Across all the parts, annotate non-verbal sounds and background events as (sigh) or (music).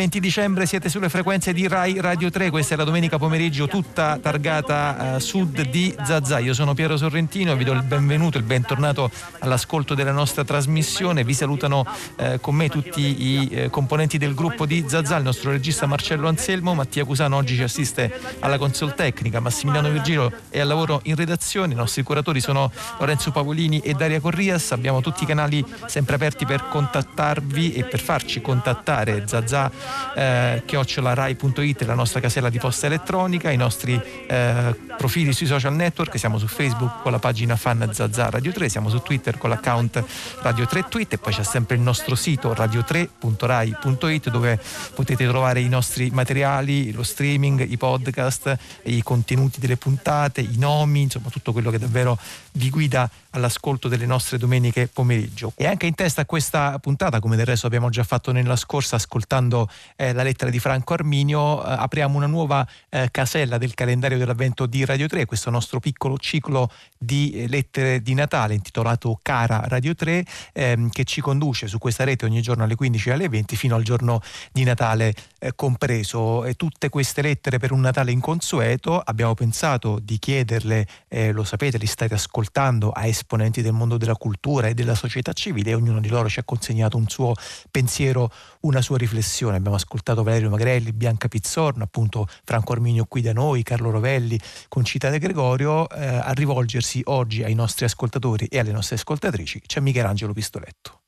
20 dicembre siete sulle frequenze di Rai Radio 3, questa è la domenica pomeriggio tutta targata uh, sud di Zazà. Io sono Piero Sorrentino e vi do il benvenuto, il bentornato all'ascolto della nostra trasmissione. Vi salutano uh, con me tutti i uh, componenti del gruppo di Zazà, il nostro regista Marcello Anselmo, Mattia Cusano oggi ci assiste alla console tecnica, Massimiliano Virgilio è al lavoro in redazione, i nostri curatori sono Lorenzo Pavolini e Daria Corrias, abbiamo tutti i canali sempre aperti per contattarvi e per farci contattare Zazà eh, chiocciolarai.it la nostra casella di posta elettronica, i nostri eh, profili sui social network, siamo su Facebook con la pagina fan Zazà Radio 3, siamo su Twitter con l'account Radio 3 Tweet e poi c'è sempre il nostro sito radio3.rai.it dove potete trovare i nostri materiali, lo streaming, i podcast, i contenuti delle puntate, i nomi, insomma tutto quello che davvero vi guida all'ascolto delle nostre domeniche pomeriggio. E anche in testa a questa puntata, come del resto abbiamo già fatto nella scorsa, ascoltando eh, la lettera di Franco Arminio, eh, apriamo una nuova eh, casella del calendario dell'avvento di Radio 3, questo nostro piccolo ciclo di eh, lettere di Natale intitolato Cara Radio 3, ehm, che ci conduce su questa rete ogni giorno alle 15 e alle 20 fino al giorno di Natale eh, compreso. E tutte queste lettere per un Natale inconsueto abbiamo pensato di chiederle, eh, lo sapete, li state ascoltando a esponenti del mondo della cultura e della società civile e ognuno di loro ci ha consegnato un suo pensiero, una sua riflessione. Abbiamo ascoltato Valerio Magrelli, Bianca Pizzorno, appunto Franco Arminio qui da noi, Carlo Rovelli, Concita De Gregorio, eh, a rivolgersi oggi ai nostri ascoltatori e alle nostre ascoltatrici c'è Michelangelo Pistoletto.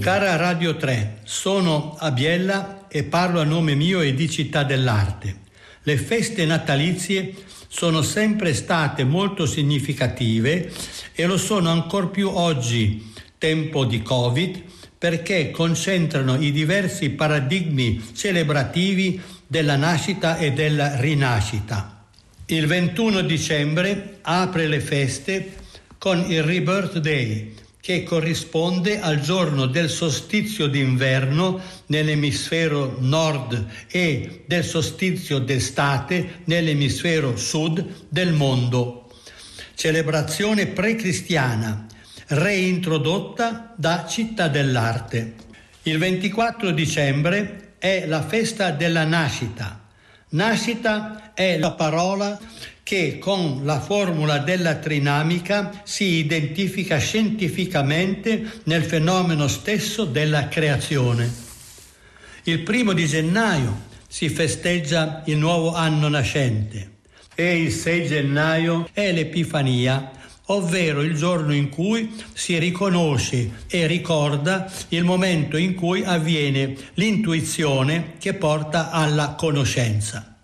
Cara Radio 3, sono a Biella e parlo a nome mio e di Città dell'Arte. Le feste natalizie sono sempre state molto significative e lo sono ancor più oggi, tempo di Covid, perché concentrano i diversi paradigmi celebrativi della nascita e della rinascita. Il 21 dicembre apre le feste con il Rebirth Day, che corrisponde al giorno del solstizio d'inverno nell'emisfero nord e del solstizio d'estate nell'emisfero sud del mondo. Celebrazione pre-cristiana, reintrodotta da Città dell'Arte. Il 24 dicembre è la festa della nascita. Nascita è la parola che con la formula della trinamica si identifica scientificamente nel fenomeno stesso della creazione. Il primo di gennaio si festeggia il nuovo anno nascente e il 6 gennaio è l'Epifania, ovvero il giorno in cui si riconosce e ricorda il momento in cui avviene l'intuizione che porta alla conoscenza.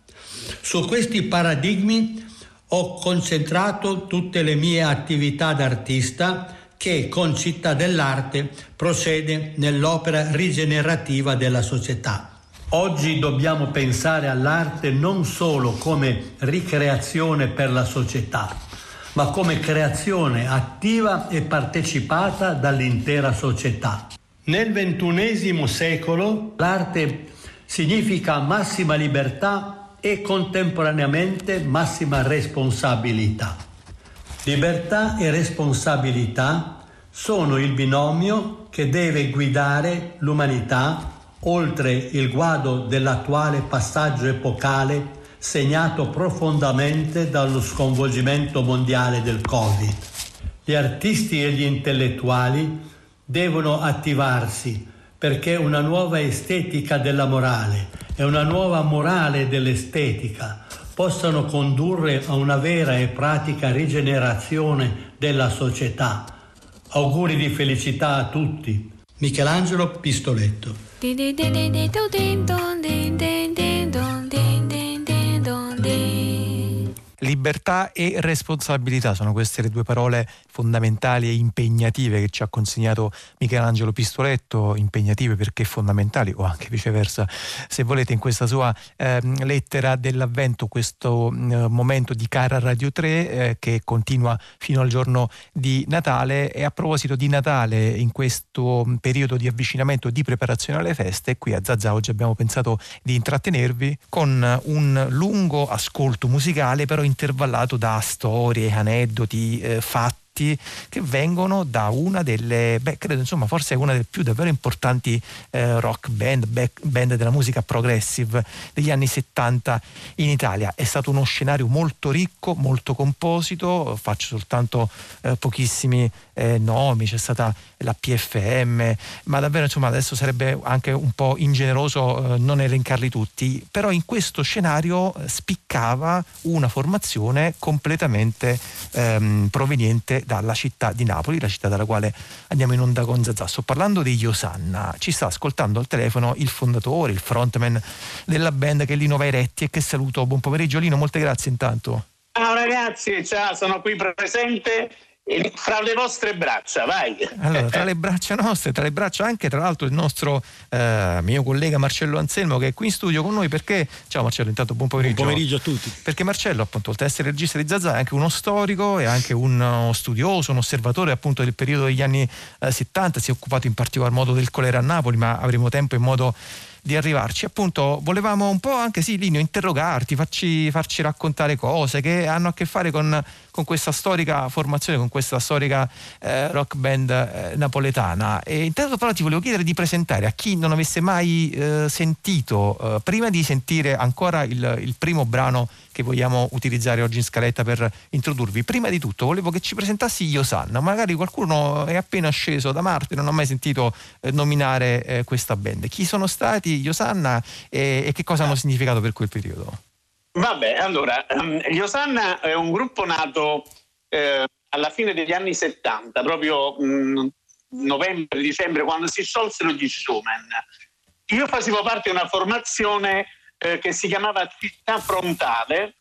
Su questi paradigmi ho concentrato tutte le mie attività d'artista che con Città dell'Arte procede nell'opera rigenerativa della società. Oggi dobbiamo pensare all'arte non solo come ricreazione per la società, ma come creazione attiva e partecipata dall'intera società. Nel XXI secolo l'arte significa massima libertà e contemporaneamente massima responsabilità. Libertà e responsabilità sono il binomio che deve guidare l'umanità oltre il guado dell'attuale passaggio epocale segnato profondamente dallo sconvolgimento mondiale del Covid. Gli artisti e gli intellettuali devono attivarsi perché una nuova estetica della morale e una nuova morale dell'estetica possano condurre a una vera e pratica rigenerazione della società. Auguri di felicità a tutti. Michelangelo Pistoletto. Libertà e responsabilità. Sono queste le due parole fondamentali e impegnative che ci ha consegnato Michelangelo Pistoletto, impegnative perché fondamentali o anche viceversa, se volete in questa sua eh, lettera dell'avvento, questo eh, momento di cara Radio 3 eh, che continua fino al giorno di Natale. E a proposito di Natale in questo periodo di avvicinamento di preparazione alle feste, qui a Zazza oggi abbiamo pensato di intrattenervi con un lungo ascolto musicale però in intervallato da storie, aneddoti, eh, fatti che vengono da una delle, beh, credo insomma, forse una delle più davvero importanti eh, rock band, back, band della musica progressive degli anni 70 in Italia. È stato uno scenario molto ricco, molto composito, faccio soltanto eh, pochissimi eh, nomi, c'è stata la PFM, ma davvero insomma adesso sarebbe anche un po' ingeneroso eh, non elencarli tutti, però in questo scenario eh, spiccava una formazione completamente ehm, proveniente dalla città di Napoli, la città dalla quale andiamo in onda con Zazà. Sto parlando di Iosanna, ci sta ascoltando al telefono il fondatore, il frontman della band che è Lino Vairetti e che saluto. Buon pomeriggio Lino, molte grazie intanto. Ciao ragazzi, ciao, sono qui presente fra le vostre braccia, vai. Allora, tra le braccia nostre, tra le braccia anche tra l'altro il nostro eh, mio collega Marcello Anselmo che è qui in studio con noi perché, ciao Marcello, intanto buon pomeriggio. Buon pomeriggio a tutti. Perché Marcello appunto, oltre ad essere regista di Zazà, è anche uno storico, è anche uno studioso, un osservatore appunto del periodo degli anni eh, 70, si è occupato in particolar modo del colera a Napoli, ma avremo tempo in modo di arrivarci. Appunto, volevamo un po' anche sì, Linio, interrogarti, farci, farci raccontare cose che hanno a che fare con, con questa storica formazione, con questa storica eh, rock band eh, napoletana. E intanto però ti volevo chiedere di presentare a chi non avesse mai eh, sentito, eh, prima di sentire ancora il, il primo brano che vogliamo utilizzare oggi in scaletta per introdurvi. Prima di tutto volevo che ci presentassi Iosanna, magari qualcuno è appena sceso da Marte, non ha mai sentito eh, nominare eh, questa band. Chi sono stati Iosanna e, e che cosa hanno significato per quel periodo? Vabbè, allora, um, gli Osanna è un gruppo nato eh, alla fine degli anni 70, proprio mh, novembre-dicembre, quando si sciolsero gli showman. Io facevo parte di una formazione eh, che si chiamava Città Frontale,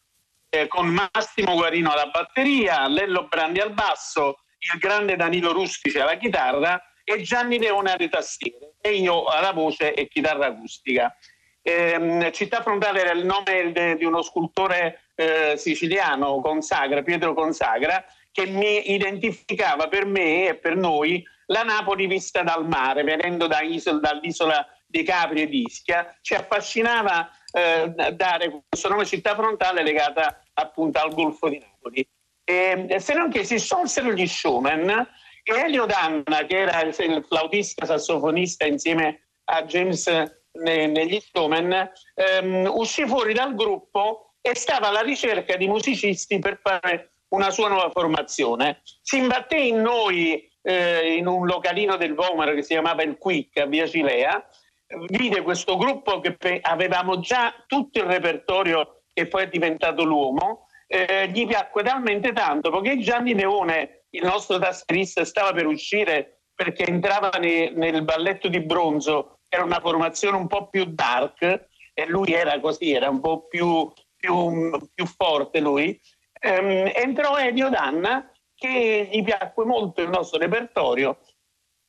eh, con Massimo Guarino alla batteria, Lello Brandi al basso, il grande Danilo Rustici alla chitarra e Gianni Leone alle tastiere e io alla voce e chitarra acustica. Eh, Città Frontale era il nome di uno scultore eh, siciliano, Consagra, Pietro Consagra, che mi identificava per me e per noi la Napoli vista dal mare, venendo da isol, dall'isola di Capri ed Ischia. Ci affascinava eh, dare questo nome città frontale legata appunto al Golfo di Napoli. E, se non che si sciolsero gli showman e Elio Danna, che era il, flautista sassofonista insieme a James negli showman, ehm, uscì fuori dal gruppo e stava alla ricerca di musicisti per fare una sua nuova formazione. Si imbatté in noi eh, in un localino del Vomero che si chiamava il Quick a Via Cilea vide questo gruppo che avevamo già tutto il repertorio che poi è diventato l'uomo, eh, gli piacque talmente tanto perché Gianni Leone, il nostro tastierista, stava per uscire perché entrava ne, nel balletto di bronzo, era una formazione un po' più dark e lui era così, era un po' più, più, più forte lui. Ehm, entrò Elio Danna che gli piacque molto il nostro repertorio,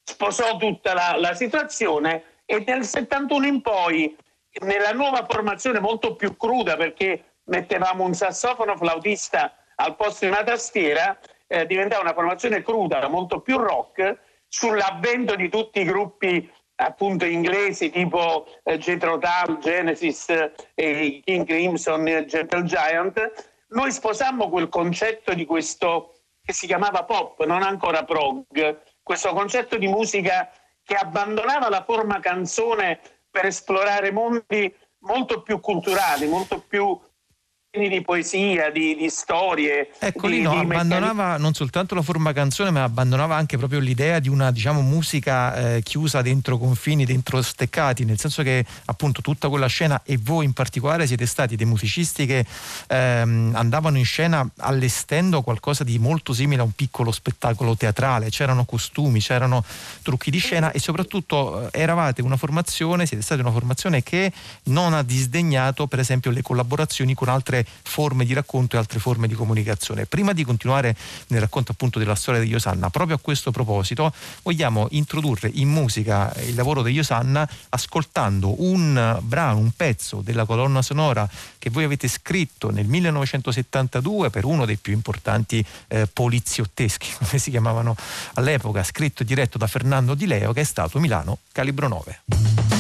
sposò tutta la, la situazione e nel 71 in poi, nella nuova formazione molto più cruda, perché mettevamo un sassofono flautista al posto di una tastiera, eh, diventava una formazione cruda, molto più rock, sull'avvento di tutti i gruppi appunto inglesi tipo eh, Jethro Tull, Genesis, eh, King Crimson, eh, Gentle Giant, noi sposammo quel concetto di questo che si chiamava pop, non ancora prog, questo concetto di musica che abbandonava la forma canzone per esplorare mondi molto più culturali, molto più di poesia, di, di storie. Ecco, di, lì no, abbandonava non soltanto la forma canzone, ma abbandonava anche proprio l'idea di una diciamo, musica eh, chiusa dentro confini, dentro steccati, nel senso che appunto tutta quella scena e voi in particolare siete stati dei musicisti che ehm, andavano in scena allestendo qualcosa di molto simile a un piccolo spettacolo teatrale, c'erano costumi, c'erano trucchi di scena e soprattutto eh, eravate una formazione, siete stati una formazione che non ha disdegnato per esempio le collaborazioni con altre forme di racconto e altre forme di comunicazione. Prima di continuare nel racconto appunto della storia di Osanna, proprio a questo proposito vogliamo introdurre in musica il lavoro di Osanna ascoltando un brano, un pezzo della colonna sonora che voi avete scritto nel 1972 per uno dei più importanti eh, poliziotteschi, (laughs) come si chiamavano all'epoca, scritto e diretto da Fernando Di Leo che è stato Milano Calibro 9.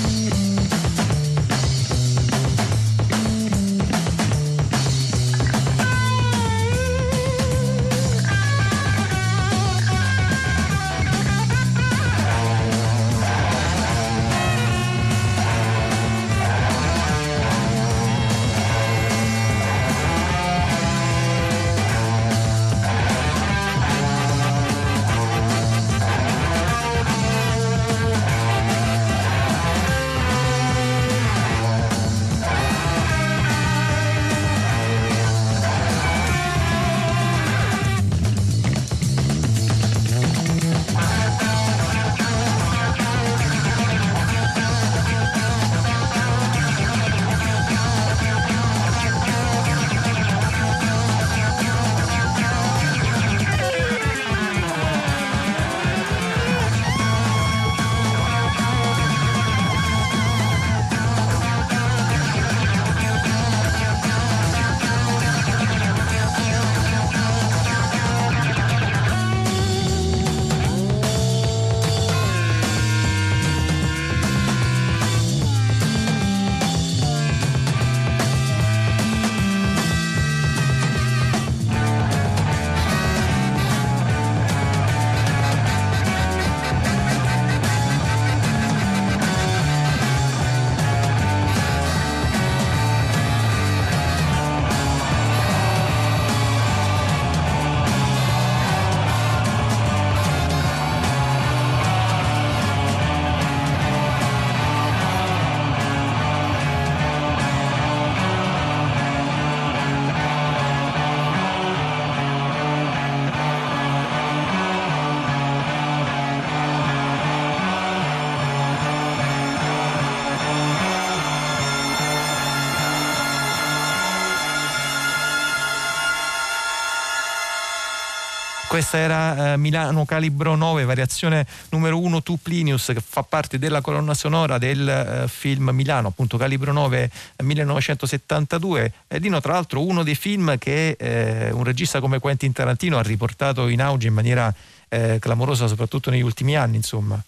Milano Calibro 9, variazione numero 1 Tu Plinius, che fa parte della colonna sonora del eh, film Milano, appunto Calibro 9 1972. Eh, Dino, tra l'altro, uno dei film che eh, un regista come Quentin Tarantino ha riportato in auge in maniera eh, clamorosa, soprattutto negli ultimi anni, insomma.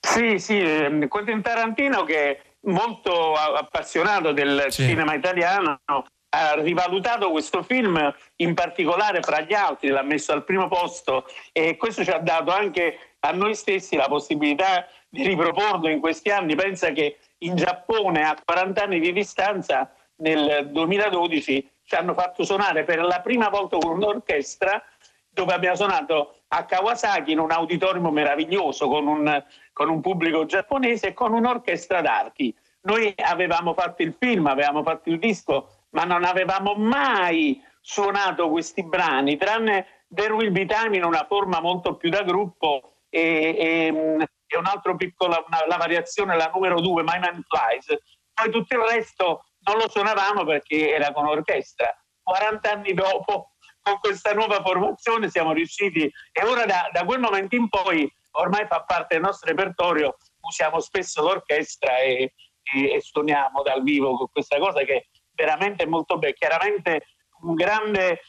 Sì, sì, ehm, Quentin Tarantino che è molto appassionato del sì. cinema italiano ha rivalutato questo film in particolare fra gli altri, l'ha messo al primo posto e questo ci ha dato anche a noi stessi la possibilità di riproporlo in questi anni. Pensa che in Giappone a 40 anni di distanza nel 2012 ci hanno fatto suonare per la prima volta con un'orchestra dove abbiamo suonato a Kawasaki in un auditorium meraviglioso con un, con un pubblico giapponese e con un'orchestra d'archi. Noi avevamo fatto il film, avevamo fatto il disco ma non avevamo mai suonato questi brani, tranne There Will Be Time in una forma molto più da gruppo e, e, e un altro piccolo, una, la variazione, la numero due, My Man Flies. Poi tutto il resto non lo suonavamo perché era con orchestra. 40 anni dopo, con questa nuova formazione, siamo riusciti e ora da, da quel momento in poi ormai fa parte del nostro repertorio, usiamo spesso l'orchestra e, e, e suoniamo dal vivo con questa cosa che veramente molto bene. Chiaramente un grande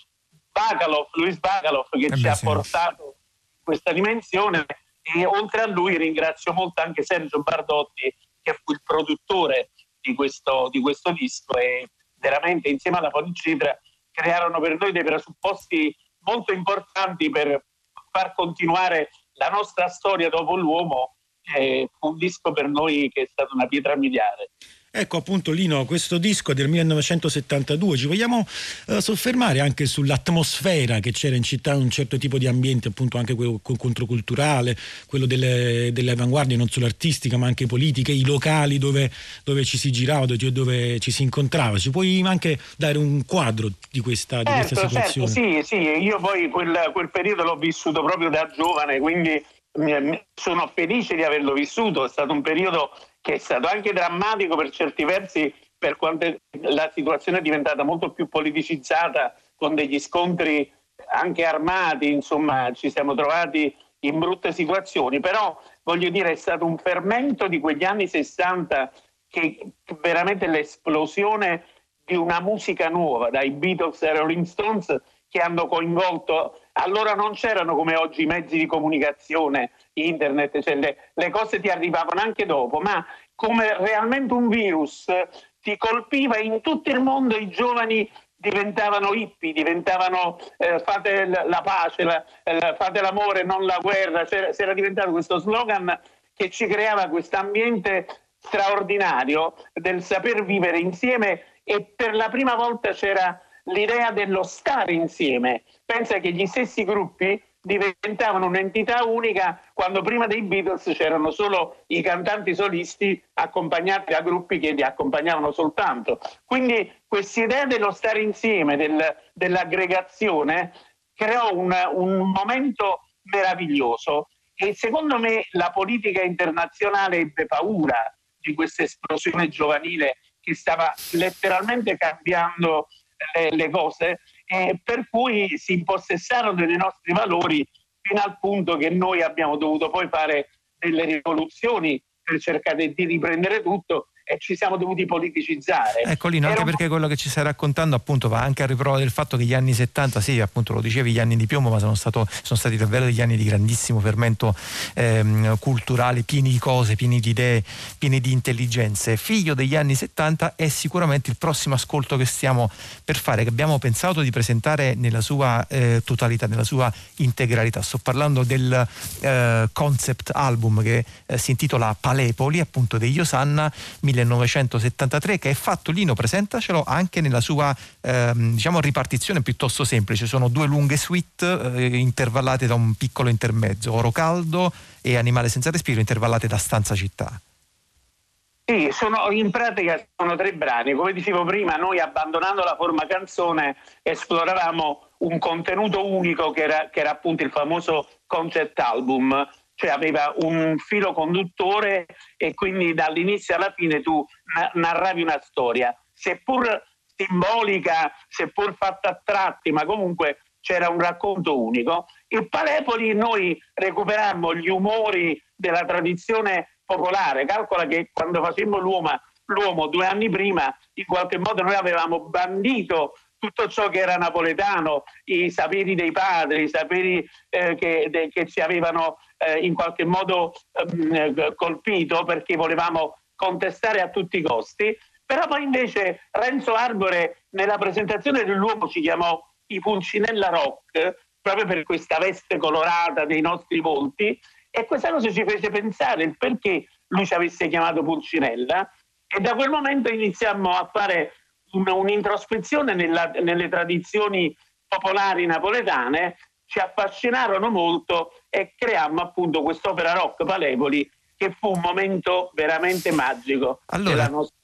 Bakalov, Luis Bakalov che eh ci ha sì. portato questa dimensione e oltre a lui ringrazio molto anche Sergio Bardotti che fu il produttore di questo, di questo disco e veramente insieme alla Fonicitra crearono per noi dei presupposti molto importanti per far continuare la nostra storia dopo l'uomo. È un disco per noi che è stato una pietra miliare. Ecco appunto Lino, questo disco è del 1972, ci vogliamo eh, soffermare anche sull'atmosfera che c'era in città, un certo tipo di ambiente appunto anche quello controculturale, quello delle, delle avanguardie non solo artistiche ma anche politiche, i locali dove, dove ci si girava, dove, dove, ci si incontrava. Ci puoi anche dare un quadro di questa, di certo, questa certo, situazione? Certo, sì, sì, io poi quel, quel periodo l'ho vissuto proprio da giovane, quindi sono felice di averlo vissuto, è stato un periodo che è stato anche drammatico per certi versi per quanto la situazione è diventata molto più politicizzata con degli scontri anche armati, insomma ci siamo trovati in brutte situazioni, però voglio dire è stato un fermento di quegli anni 60 che veramente l'esplosione di una musica nuova, dai Beatles ai Rolling Stones, che hanno coinvolto, allora non c'erano come oggi i mezzi di comunicazione, internet, cioè le, le cose ti arrivavano anche dopo, ma come realmente un virus ti colpiva in tutto il mondo i giovani diventavano hippie, diventavano eh, fate la pace, la, eh, fate l'amore, non la guerra, c'era, c'era diventato questo slogan che ci creava questo ambiente straordinario del saper vivere insieme e per la prima volta c'era l'idea dello stare insieme. Pensa che gli stessi gruppi diventavano un'entità unica quando prima dei Beatles c'erano solo i cantanti solisti accompagnati da gruppi che li accompagnavano soltanto. Quindi questa idea dello stare insieme, del, dell'aggregazione, creò un, un momento meraviglioso e secondo me la politica internazionale ebbe paura di questa esplosione giovanile che stava letteralmente cambiando le, le cose, eh, per cui si impossessarono dei nostri valori fino al punto che noi abbiamo dovuto poi fare delle rivoluzioni per cercare di riprendere tutto e ci siamo dovuti politicizzare. Ecco Lino, anche perché quello che ci stai raccontando appunto va anche a riprova del fatto che gli anni 70, sì appunto lo dicevi gli anni di piombo, ma sono, stato, sono stati davvero degli anni di grandissimo fermento ehm, culturale, pieni di cose, pieni di idee, pieni di intelligenze. Figlio degli anni 70 è sicuramente il prossimo ascolto che stiamo per fare, che abbiamo pensato di presentare nella sua eh, totalità, nella sua integralità. Sto parlando del eh, concept album che eh, si intitola Palepoli, appunto degli Osanna. 1973 che è fatto Lino presentacelo anche nella sua ehm, diciamo ripartizione piuttosto semplice sono due lunghe suite eh, intervallate da un piccolo intermezzo Oro Caldo e Animale senza respiro intervallate da Stanza Città sì, sono, in pratica sono tre brani. Come dicevo prima, noi abbandonando la forma canzone esploravamo un contenuto unico che era, che era appunto il famoso concept album cioè aveva un filo conduttore e quindi dall'inizio alla fine tu narravi una storia, seppur simbolica, seppur fatta a tratti, ma comunque c'era un racconto unico. Il Palepoli noi recuperammo gli umori della tradizione popolare. Calcola che quando facemmo l'uomo, l'uomo due anni prima, in qualche modo noi avevamo bandito tutto ciò che era napoletano, i saperi dei padri, i saperi eh, che, de, che, ci avevano eh, in qualche modo eh, colpito perché volevamo contestare a tutti i costi. Però poi invece Renzo Arbore nella presentazione dell'uomo ci chiamò i Pulcinella Rock, proprio per questa veste colorata dei nostri volti, e questa cosa ci fece pensare il perché lui ci avesse chiamato Pulcinella, e da quel momento iniziamo a fare una, un'introspezione nella, nelle tradizioni popolari napoletane, ci affascinarono molto e creammo appunto quest'opera rock Palepoli che fu un momento veramente magico allora, della nostra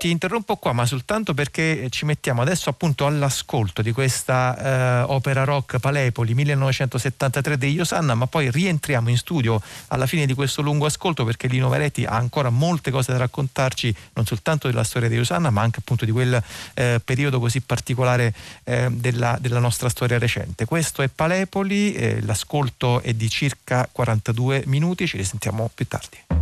ti interrompo qua, ma soltanto perché ci mettiamo adesso appunto all'ascolto di questa eh, opera rock Palepoli 1973 degli Osanna, ma poi rientriamo in studio alla fine di questo lungo ascolto perché Lino Varetti ha ancora molte cose da raccontarci, non soltanto della storia degli Osanna, ma anche appunto di quel eh, periodo così particolare eh, della, della, nostra storia recente. Questo è Palepoli, eh, l'ascolto è di circa 42 minuti, ci risentiamo più tardi.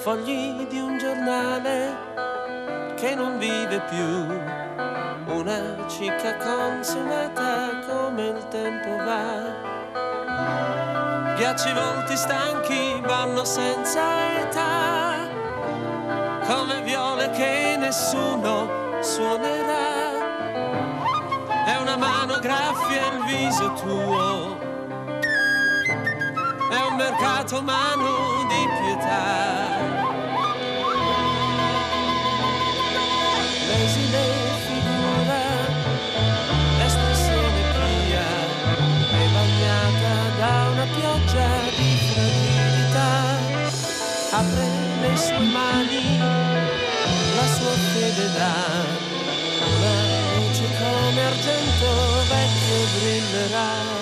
Fogli di un giornale che non vive più, una cicca consumata come il tempo va. Ghiacci volti stanchi vanno senza età, come viole che nessuno suonerà è una mano graffia il viso tuo, è un mercato umano di pietà. Pioggia di fragilità, apre le sue mani, la sua fede dà come argento vecchio brillerà.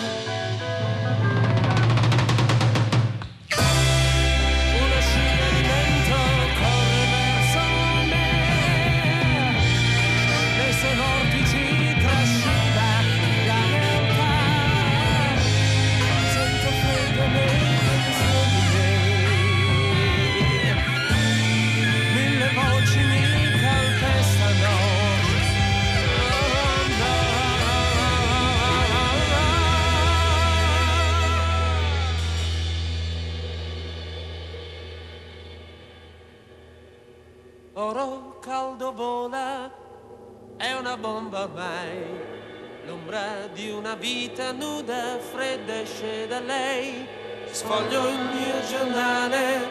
Nuda, fredda esce da lei. Sfoglio il mio giornale,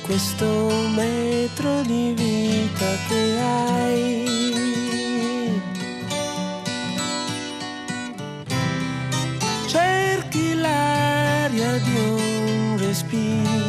questo metro di vita che hai. Cerchi l'aria di un respiro.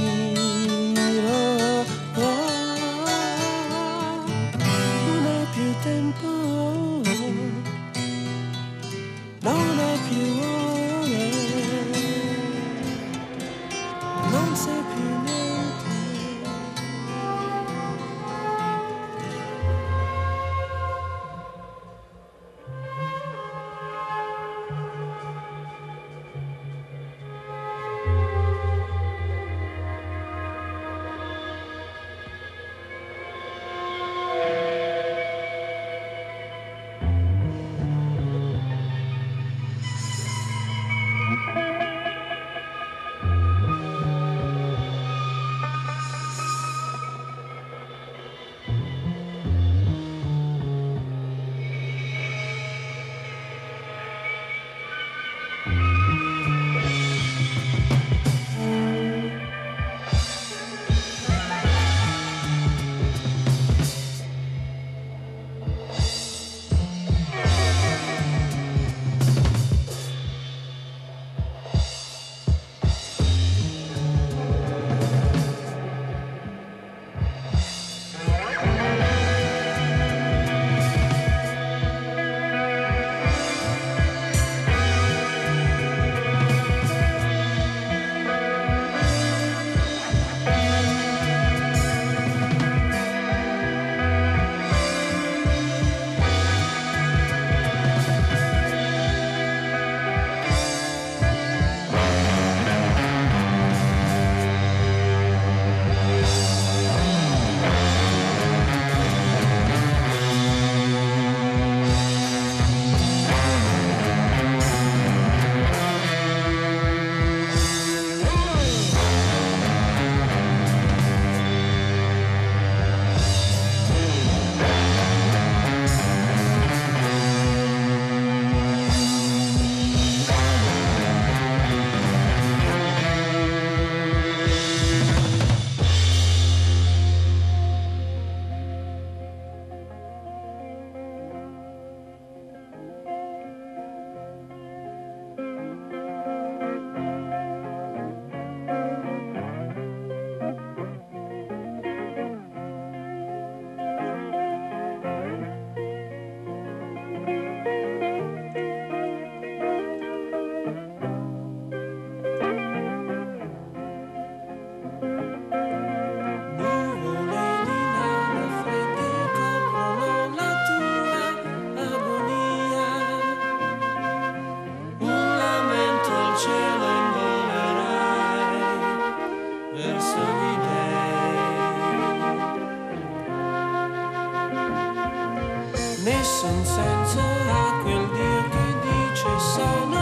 nessun senso ha quel Dio che dice sono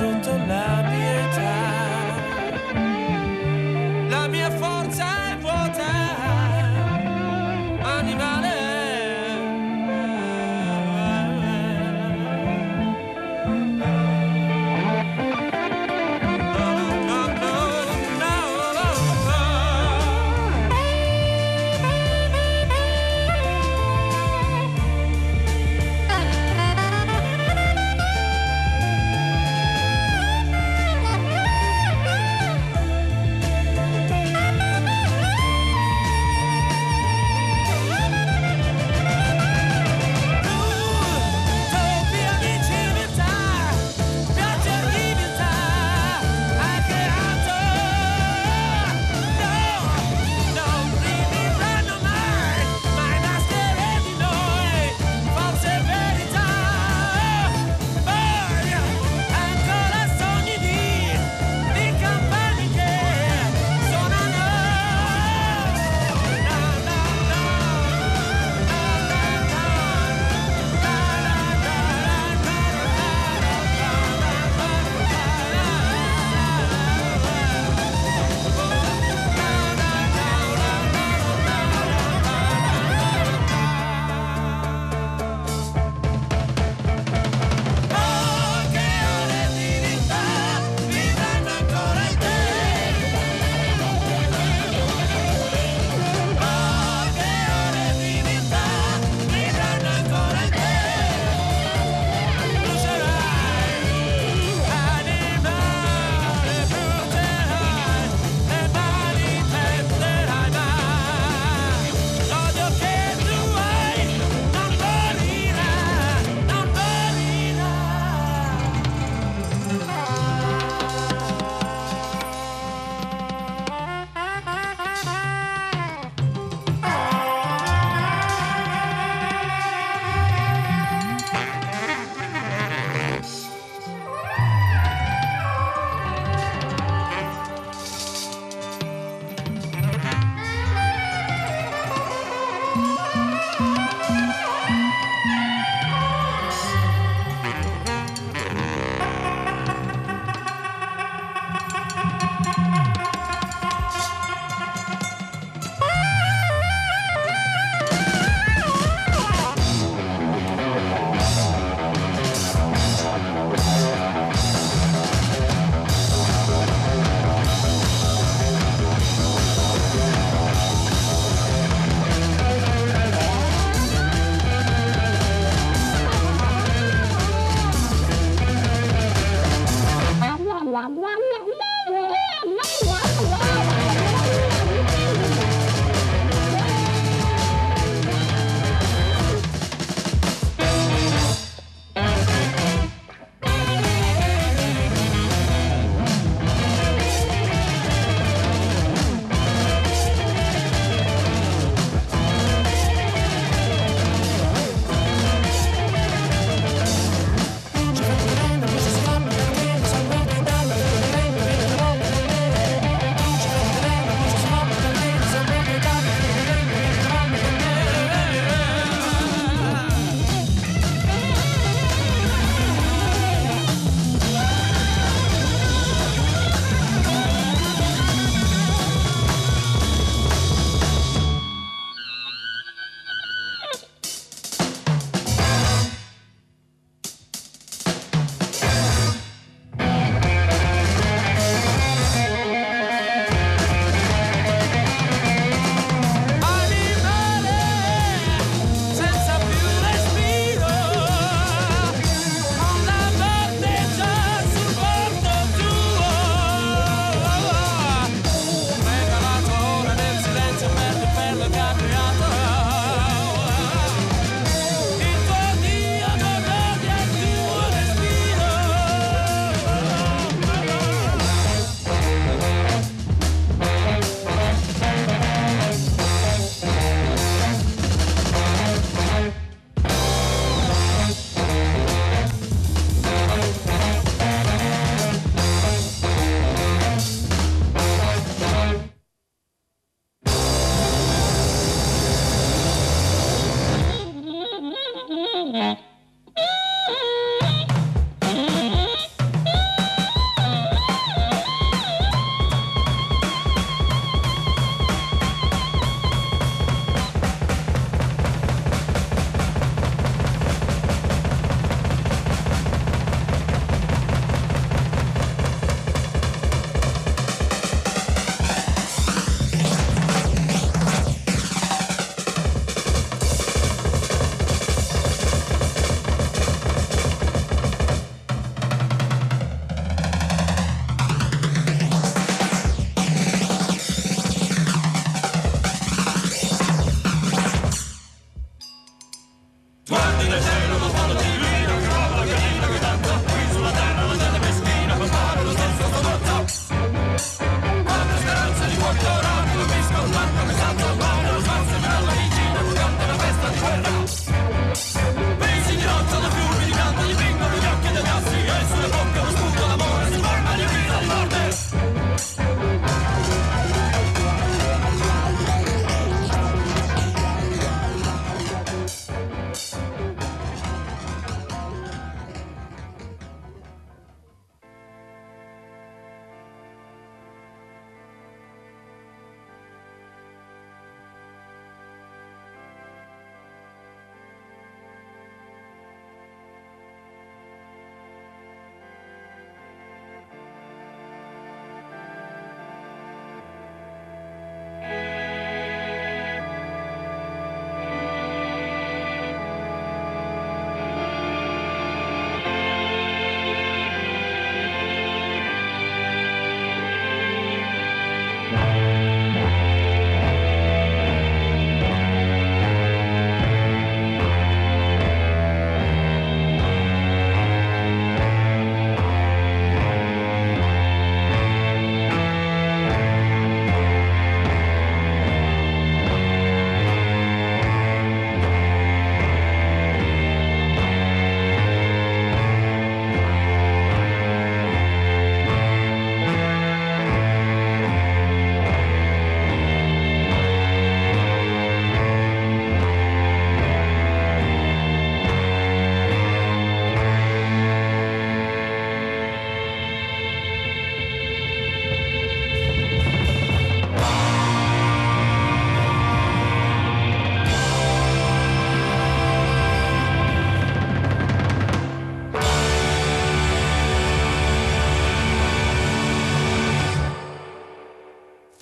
distrutto la pietà.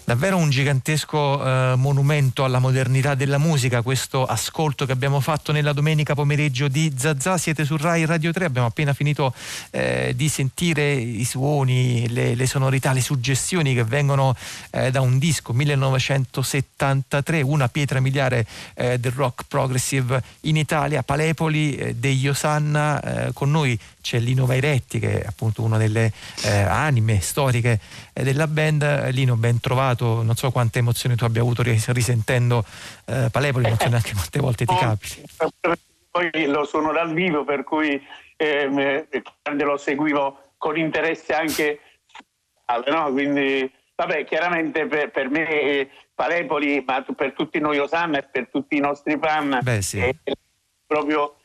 Davvero un gigantesco eh, monumento alla modernità della musica, questo ascolto che abbiamo fatto nella domenica pomeriggio di Zazà. Siete su Rai Radio 3, abbiamo appena finito eh, di sentire i suoni, le, le, sonorità, le suggestioni che vengono eh, da un disco 1973, una pietra miliare eh, del rock progressive in Italia, Palepoli eh, degli Osanna. Eh, con noi c'è Lino Vairetti che è appunto una delle anime storiche della band. Lino, ben trovato stato, non so quante emozioni tu abbia avuto risentendo eh, Palepoli, non so (laughs) neanche quante volte ti capiti. Poi lo sono dal vivo, per cui eh, lo seguivo con interesse anche, no? quindi vabbè, chiaramente per, per me eh, Palepoli, ma per tutti noi Osanna e per tutti i nostri fan, Beh, sì. è proprio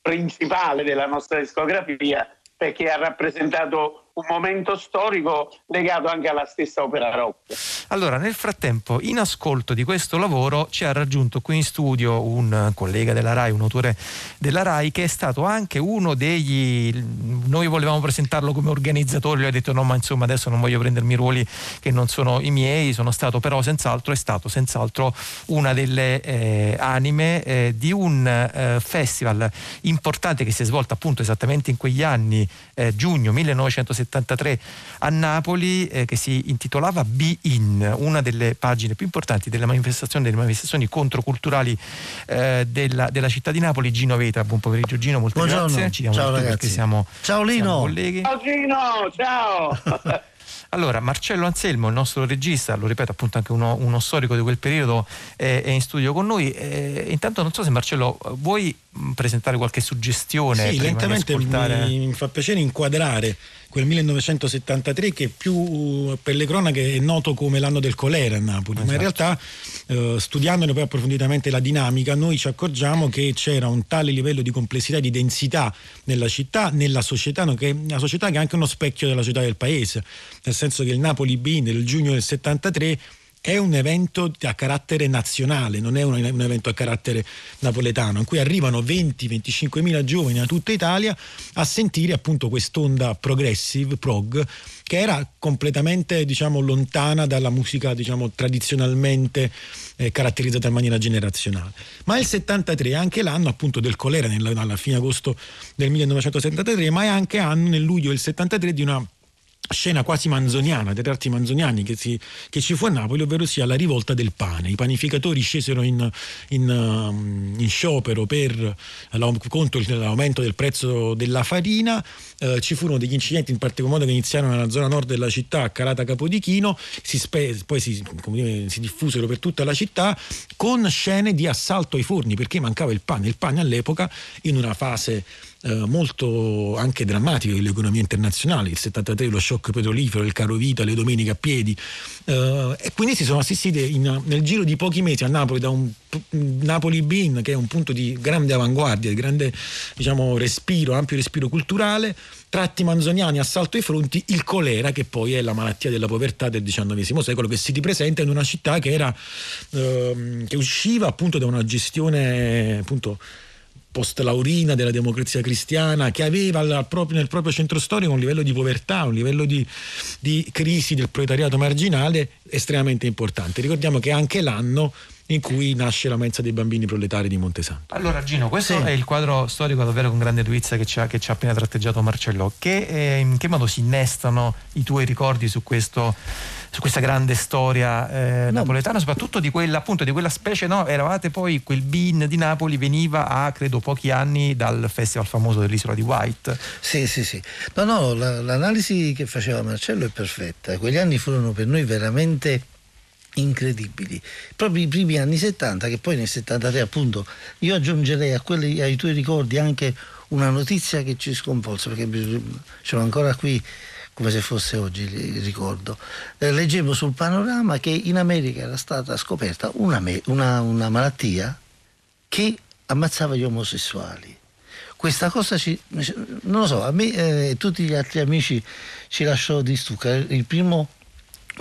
principale della nostra discografia perché ha rappresentato un momento storico legato anche alla stessa opera rock. Allora, nel frattempo, in ascolto di questo lavoro ci ha raggiunto qui in studio un collega della RAI, un autore della RAI, che è stato anche uno degli... Noi volevamo presentarlo come organizzatore, lui ha detto no, ma insomma adesso non voglio prendermi ruoli che non sono i miei, sono stato però senz'altro, è stato senz'altro una delle eh, anime eh, di un eh, festival importante che si è svolto appunto esattamente in quegli anni, eh, giugno 1970 1973 a Napoli eh, che si intitolava Be In, una delle pagine più importanti delle manifestazioni, delle manifestazioni controculturali eh, della, della, città di Napoli. Gino Veta, buon pomeriggio Gino, molte Buongiorno. grazie. Ci diamo ciao ragazzi. Siamo, ciao Lino. Siamo colleghi. Ciao Gino, ciao. (laughs) Allora, Marcello Anselmo, il nostro regista, lo ripeto appunto anche uno, uno storico di quel periodo, è, è in studio con noi. E, intanto non so se Marcello vuoi presentare qualche suggestione? Sì, lentamente ascoltare... mi, mi fa piacere inquadrare quel 1973 che più per le cronache è noto come l'anno del colera a Napoli, esatto. ma in realtà eh, studiandone poi approfonditamente la dinamica noi ci accorgiamo che c'era un tale livello di complessità e di densità nella città, nella società, no, che, una società che è anche uno specchio della società del paese, nel senso che il Napoli B nel giugno del 73 è un evento a carattere nazionale, non è un, un, evento a carattere napoletano, in cui arrivano 20-25 mila giovani da tutta Italia a sentire appunto quest'onda progressive, prog, che era completamente diciamo, lontana dalla musica diciamo, tradizionalmente eh, caratterizzata in maniera generazionale. Ma il 73 è anche l'anno appunto del colera, nella, alla fine agosto del 1973, ma è anche anno nel luglio del 73 di una scena quasi manzoniana, dei teatri manzoniani che, si, che, ci fu a Napoli, ovvero sia la rivolta del pane. I panificatori scesero in, in, um, in sciopero per, contro l'aumento del prezzo della farina, eh, ci furono degli incidenti in particolar modo che iniziarono nella zona nord della città, a Carata Capodichino, si spe- poi si, dire, si diffusero per tutta la città con scene di assalto ai forni perché mancava il pane. Il pane all'epoca in una fase eh, molto anche drammatiche dell'economia internazionale, il 73 lo shock petrolifero, il caro vita, le domeniche a piedi. Eh, e quindi si sono assistite in, nel giro di pochi mesi a Napoli da un Napoli Bean che è un punto di grande avanguardia, di grande diciamo, respiro, ampio respiro culturale, tratti manzoniani, assalto ai fronti, il colera che poi è la malattia della povertà del XIX secolo che si ripresenta in una città che, era, eh, che usciva appunto da una gestione appunto post-laurina della democrazia cristiana che aveva proprio, nel proprio centro storico un livello di povertà, un livello di, di crisi del proletariato marginale estremamente importante. Ricordiamo che anche l'anno in cui nasce la mensa dei bambini proletari di Montesanto. Allora Gino, questo sì. è il quadro storico davvero con grande dovizia che ci ha, che ci ha appena tratteggiato Marcello. Che, eh, in che modo si innestano i tuoi ricordi su questo su questa grande storia eh, no. napoletana, soprattutto di quella, appunto, di quella specie, no? Eravate poi, quel bin di Napoli veniva a, credo, pochi anni dal festival famoso dell'isola di White. Sì, sì, sì. No, no, la, l'analisi che faceva Marcello è perfetta. Quegli anni furono per noi veramente incredibili. Proprio i primi anni 70, che poi nel 73 appunto io aggiungerei a quelli, ai tuoi ricordi anche una notizia che ci sconvolse, perché ce l'ho ancora qui come se fosse oggi ricordo. Eh, leggevo sul panorama che in America era stata scoperta una, una, una malattia che ammazzava gli omosessuali. Questa cosa ci, non lo so, a me e eh, tutti gli altri amici ci lasciò di stucca. Il primo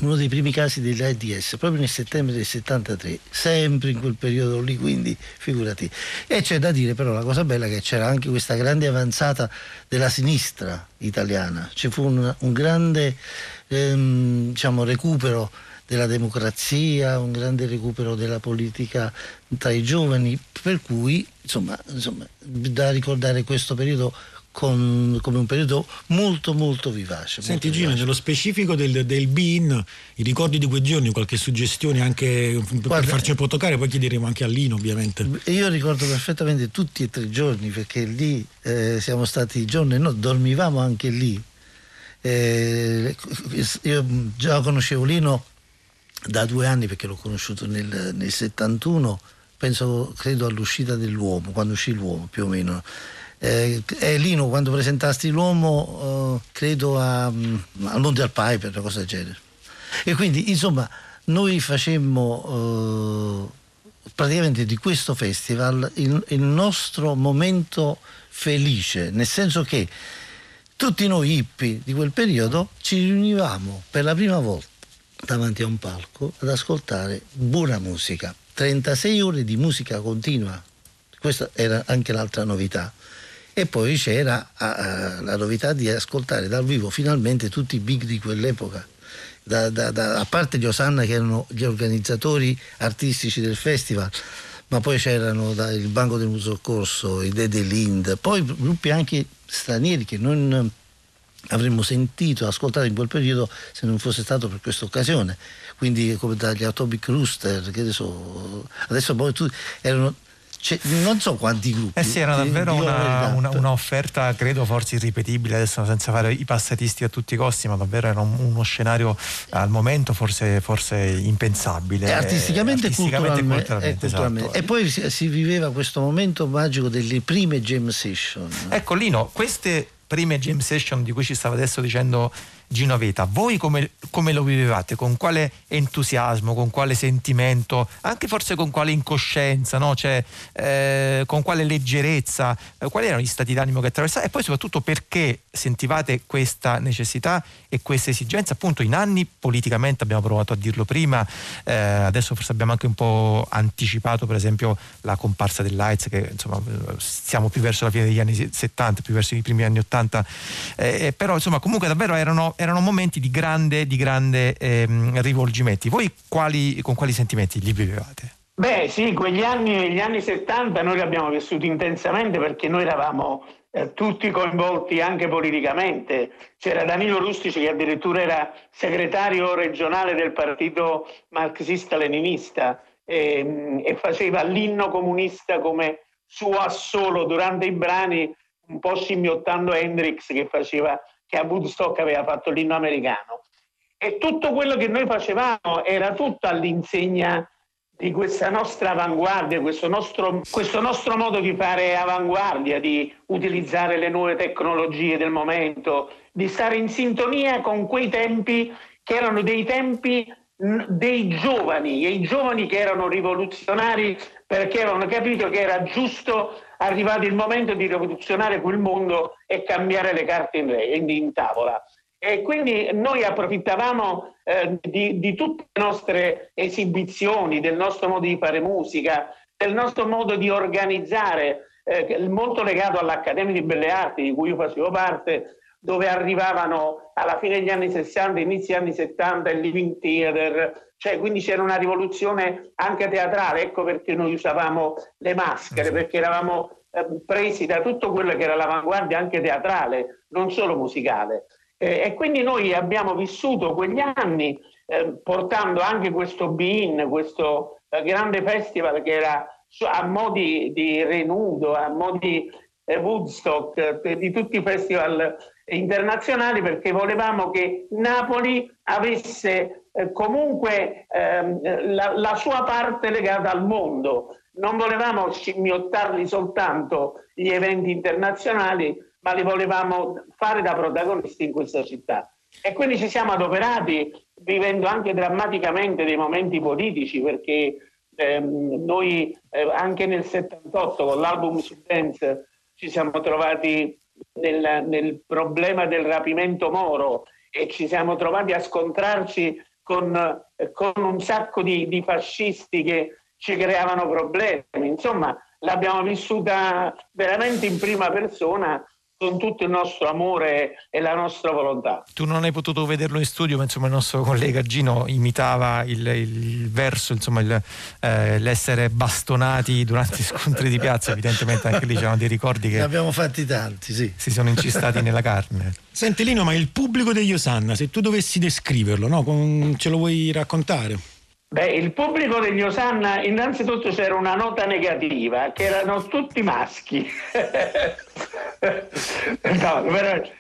uno dei primi casi dell'AIDS proprio nel settembre del 73, sempre in quel periodo lì, quindi figurati. E c'è da dire però la cosa bella che c'era anche questa grande avanzata della sinistra italiana, ci fu un, un grande ehm, diciamo, recupero della democrazia, un grande recupero della politica tra i giovani, per cui insomma, insomma da ricordare questo periodo con, come un periodo molto molto vivace. Senti molto Gino, vivace. nello specifico del, del BIN, i ricordi di quei giorni, qualche suggestione anche per Guarda- farci un po' toccare, poi chiederemo anche a Lino ovviamente. Io ricordo perfettamente tutti e tre i giorni perché lì eh, siamo stati giorni e no, dormivamo anche lì. Eh, io già conoscevo Lino da due anni perché l'ho conosciuto nel, nel 71, penso, credo all'uscita dell'uomo, quando uscì l'uomo più o meno. Eh, e Lino quando presentasti l'uomo, eh, credo a, mm, al Monte al Piper, una cosa del genere. E quindi insomma noi facemmo eh, praticamente di questo festival il, il nostro momento felice, nel senso che tutti noi hippie di quel periodo ci riunivamo per la prima volta davanti a un palco ad ascoltare buona musica, 36 ore di musica continua, questa era anche l'altra novità. E poi c'era ah, la novità di ascoltare dal vivo finalmente tutti i big di quell'epoca. Da- da- da- a parte gli Osanna che erano gli organizzatori artistici del festival, ma poi c'erano il Banco del Muso Corso, i Dede Lind, poi gruppi anche stranieri che non avremmo sentito, ascoltato in quel periodo se non fosse stato per questa occasione. Quindi come dagli Atomic Rooster, che adesso, adesso poi tu, erano c'è- non so quanti gruppi. Eh sì, era davvero la una, una- credo, forse irripetibile, adesso senza fare i passatisti a tutti i costi, ma davvero era un- uno scenario al momento forse, forse impensabile. E artisticamente, Eh, artisticamente e culturalmente, culturalmente, e culturalmente. esatto. E poi si, si viveva questo momento magico delle prime jam session. Ecco Lino, queste prime jam session di cui ci stava adesso dicendo Gino Veta, voi come, come lo vivevate? Con quale entusiasmo, con quale sentimento, anche forse con quale incoscienza, no? Cioè, eh, con quale leggerezza, Eh, quali erano gli stati d'animo che attraversavate e poi soprattutto perché sentivate questa necessità e questa esigenza appunto in anni politicamente, abbiamo provato a dirlo prima, eh, adesso forse abbiamo anche un po' anticipato per esempio la comparsa dell'AIDS che insomma eh, siamo più verso la fine degli anni 70, più verso i primi anni 80, eh, però insomma comunque davvero erano, erano momenti di grande, di grande ehm, rivolgimenti. Voi quali, con quali sentimenti li vivevate? Beh sì, quegli anni, gli anni 70 noi li abbiamo vissuti intensamente perché noi eravamo eh, tutti coinvolti anche politicamente. C'era Danilo Rustici che addirittura era segretario regionale del partito marxista-leninista e, e faceva l'inno comunista come suo assolo durante i brani, un po' scimmiottando Hendrix che, faceva, che a Woodstock aveva fatto l'inno americano. E tutto quello che noi facevamo era tutto all'insegna di questa nostra avanguardia, questo nostro, questo nostro modo di fare avanguardia, di utilizzare le nuove tecnologie del momento, di stare in sintonia con quei tempi che erano dei tempi dei giovani, e i giovani che erano rivoluzionari perché avevano capito che era giusto arrivato il momento di rivoluzionare quel mondo e cambiare le carte in, re- in tavola. E quindi noi approfittavamo eh, di, di tutte le nostre esibizioni, del nostro modo di fare musica, del nostro modo di organizzare, eh, molto legato all'Accademia di Belle Arti di cui io facevo parte, dove arrivavano alla fine degli anni 60, inizi anni 70 il Living Theater, cioè quindi c'era una rivoluzione anche teatrale, ecco perché noi usavamo le maschere, perché eravamo eh, presi da tutto quello che era l'avanguardia anche teatrale, non solo musicale. Eh, e quindi noi abbiamo vissuto quegli anni eh, portando anche questo Bean, questo eh, grande festival che era a mo' di, Renudo, a mo' di eh, Woodstock, eh, di tutti i festival internazionali perché volevamo che Napoli avesse eh, comunque ehm, la, la sua parte legata al mondo. Non volevamo scimmiottarli soltanto gli eventi internazionali, ma li volevamo fare da protagonisti in questa città. E quindi ci siamo adoperati vivendo anche drammaticamente dei momenti politici perché ehm, noi eh, anche nel 78 con l'album su Dance ci siamo trovati nel, nel problema del rapimento Moro e ci siamo trovati a scontrarci con, con un sacco di, di fascisti che ci creavano problemi. Insomma, l'abbiamo vissuta veramente in prima persona con tutto il nostro amore e la nostra volontà. Tu non hai potuto vederlo in studio, ma insomma il nostro collega Gino imitava il, il verso, insomma il, eh, l'essere bastonati durante gli scontri di piazza, evidentemente anche lì c'erano dei ricordi che... Ne abbiamo fatti tanti, sì. Si sono incistati (laughs) nella carne. Senti Lino, ma il pubblico degli Osanna, se tu dovessi descriverlo, no? Con, ce lo vuoi raccontare? Beh, il pubblico degli Osanna, innanzitutto c'era una nota negativa, che erano tutti maschi. (laughs) no,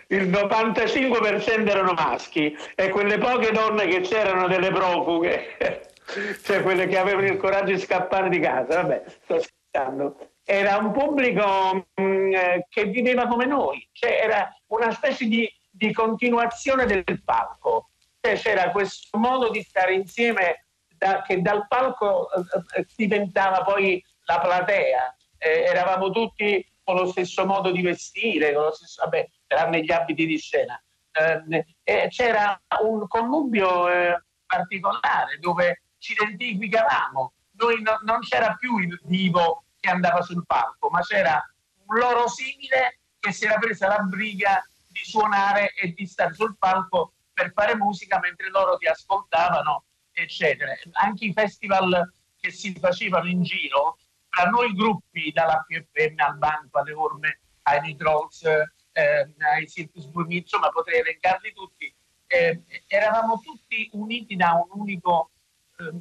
il 95% erano maschi e quelle poche donne che c'erano delle profughe, (laughs) cioè quelle che avevano il coraggio di scappare di casa. Vabbè, sto scherzando. Era un pubblico mh, mm, eh, che viveva come noi, cioè era una specie di, di continuazione del palco. Cioè, c'era questo modo di stare insieme da, che dal palco eh, eh, diventava poi la platea. Eh, eravamo tutti con lo stesso modo di vestire, stesso, vabbè, tranne gli abiti di scena. Eh, c'era un connubio eh, particolare dove ci identificavamo. Noi no, non c'era più il vivo che andava sul palco, ma c'era un loro simile che si era presa la briga di suonare e di stare sul palco per fare musica mentre loro ti ascoltavano eccetera. Anche i festival che si facevano in giro, tra noi gruppi, dalla PFM al Banco, alle Orme, ai Nitrolls, eh, ai Circus Bumi, insomma potrei elencarli tutti, eh, eravamo tutti uniti da un unico eh,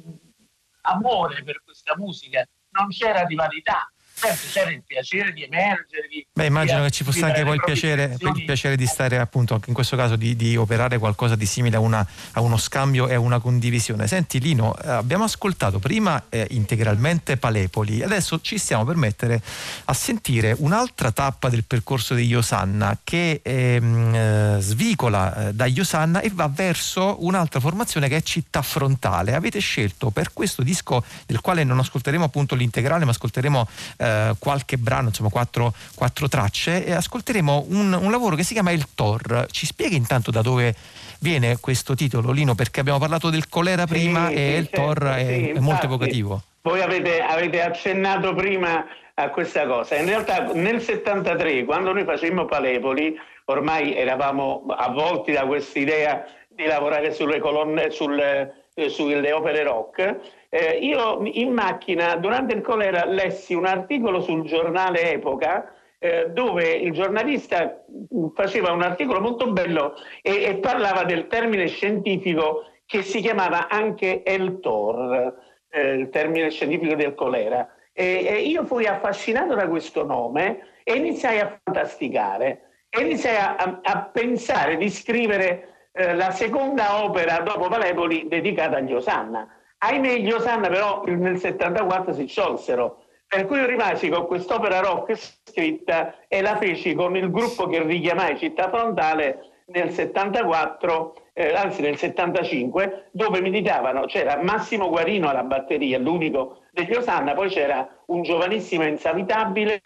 amore per questa musica, non c'era rivalità, certo c'era il piacere di emergere. Di, Beh, immagino di che ci fosse anche poi il piacere, il piacere, di stare appunto anche in questo caso di, di operare qualcosa di simile a, una, a, uno scambio e a una condivisione. Senti Lino, eh, abbiamo ascoltato prima eh, integralmente Palepoli, adesso ci stiamo per mettere a sentire un'altra tappa del percorso di Iosanna che ehm, eh, svicola eh, da Iosanna e va verso un'altra formazione che è Città Frontale. Avete scelto per questo disco del quale non ascolteremo appunto l'integrale ma ascolteremo eh, eh, qualche brano, insomma quattro, quattro tracce e ascolteremo un, un, lavoro che si chiama Il Tor. Ci spieghi intanto da dove viene questo titolo, Lino, perché abbiamo parlato del colera prima sì, e sì, il Tor certo, è, sì, è molto evocativo. Voi avete, avete accennato prima a questa cosa. In realtà nel 73, quando noi facemmo Palepoli, ormai eravamo avvolti da questa idea di lavorare sulle colonne, sulle, eh, sulle opere rock eh, io in macchina durante il colera lessi un articolo sul giornale Epoca eh, dove il giornalista faceva un articolo molto bello e, e, parlava del termine scientifico che si chiamava anche ELTOR, eh, il termine scientifico del colera. E, e io fui affascinato da questo nome e iniziai a fantasticare e iniziai a, a, a pensare di scrivere eh, la seconda opera dopo Valepoli dedicata agli Osanna Ahimè, gli Osanna però nel 74 si sciolsero, per cui io rimasi con quest'opera rock scritta e la feci con il gruppo che richiamai Città Frontale nel 74, eh, anzi nel 75, dove militavano, c'era Massimo Guarino alla batteria, l'unico degli Osanna, poi c'era un giovanissimo insavitabile,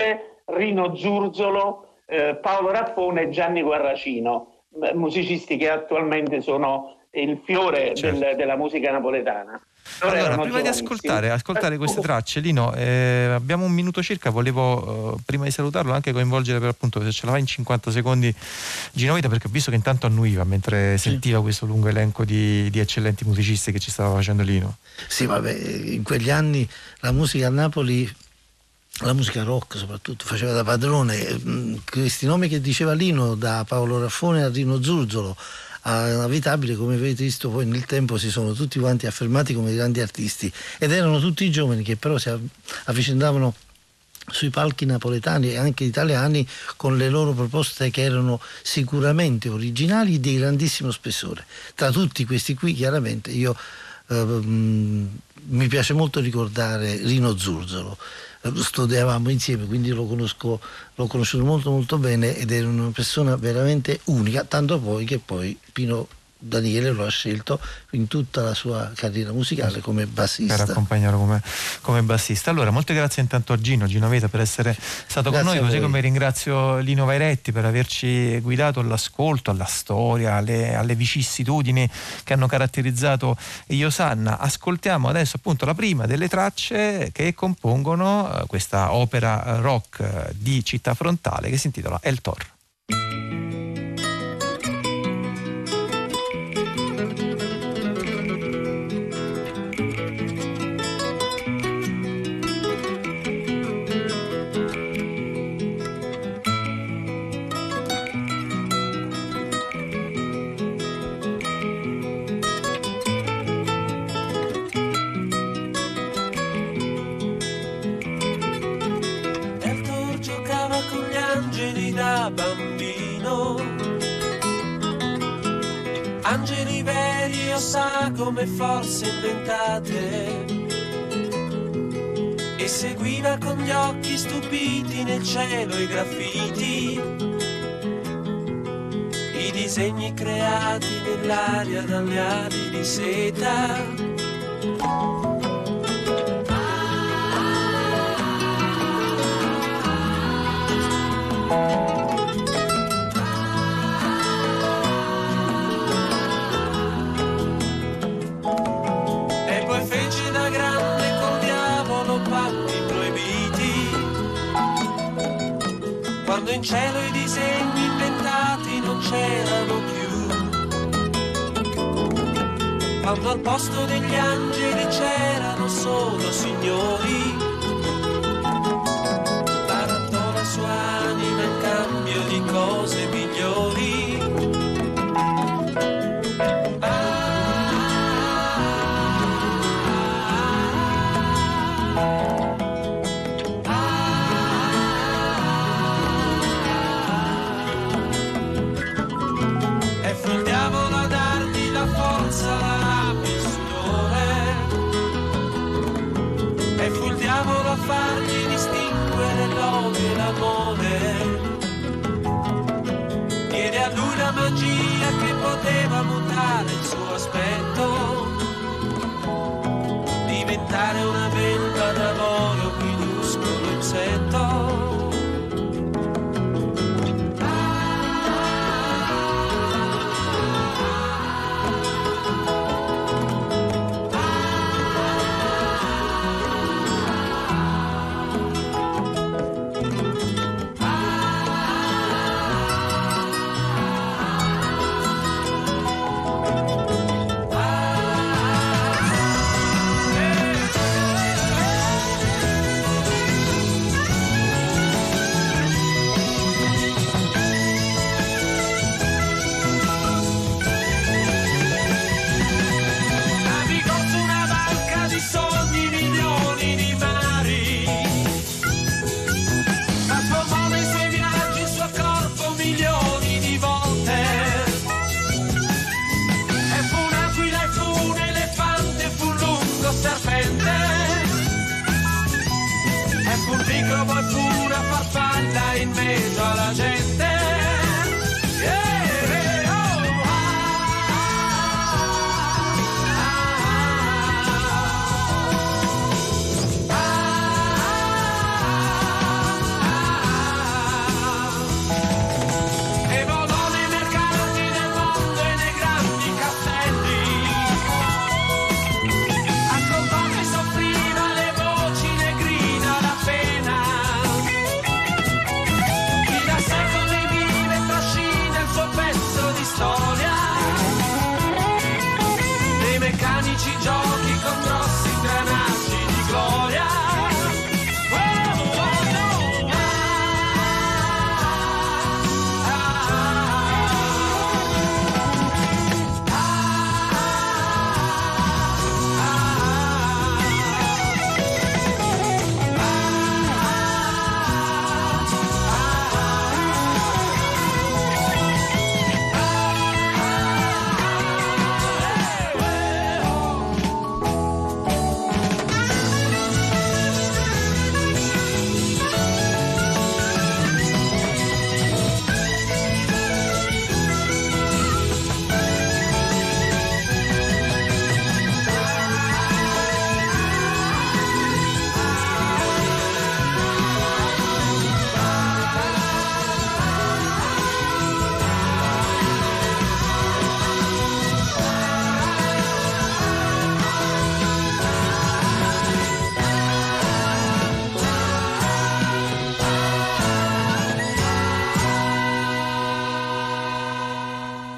Rino Zurzolo, eh, Paolo Raffone e Gianni Guarracino, musicisti che attualmente sono il fiore certo. del, della musica napoletana. Allora, prima di ascoltare, ascoltare, queste (laughs) tracce, Lino, eh, abbiamo un minuto circa, volevo eh, prima di salutarlo anche coinvolgere per appunto se ce la fa in 50 secondi Ginovita perché ho visto che intanto annuiva mentre sì. sentiva questo lungo elenco di, di, eccellenti musicisti che ci stava facendo Lino. Sì, vabbè, in quegli anni la musica a Napoli la musica rock soprattutto faceva da padrone mm, questi nomi che diceva Lino da Paolo Raffone a Rino Zurzolo inevitabile, come avete visto poi nel tempo si sono tutti quanti affermati come grandi artisti ed erano tutti giovani che però si avvicendavano sui palchi napoletani e anche italiani con le loro proposte che erano sicuramente originali di grandissimo spessore. Tra tutti questi qui chiaramente io eh, mi piace molto ricordare Rino Zurzolo studiavamo insieme, quindi lo conosco, l'ho conosciuto molto molto bene ed era una persona veramente unica, tanto poi che poi Pino Daniele lo ha scelto in tutta la sua carriera musicale come bassista. Per accompagnarlo come, come bassista. Allora, molte grazie intanto a Gino, Gino Veta per essere stato grazie con noi, così come ringrazio Lino Vairetti per averci guidato all'ascolto, alla storia, alle, alle vicissitudini che hanno caratterizzato Iosanna. Ascoltiamo adesso appunto la prima delle tracce che compongono eh, questa opera rock di Città Frontale che si intitola El Tor. Bambino. Angeli veri o sa come forze inventate. E seguiva con gli occhi stupiti nel cielo i graffiti. I disegni creati nell'aria dalle ali di seta. Cielo i disegni inventati non c'erano più. Quando al posto degli angeli c'erano solo signori. Poteva mutare il suo aspetto. Diventare una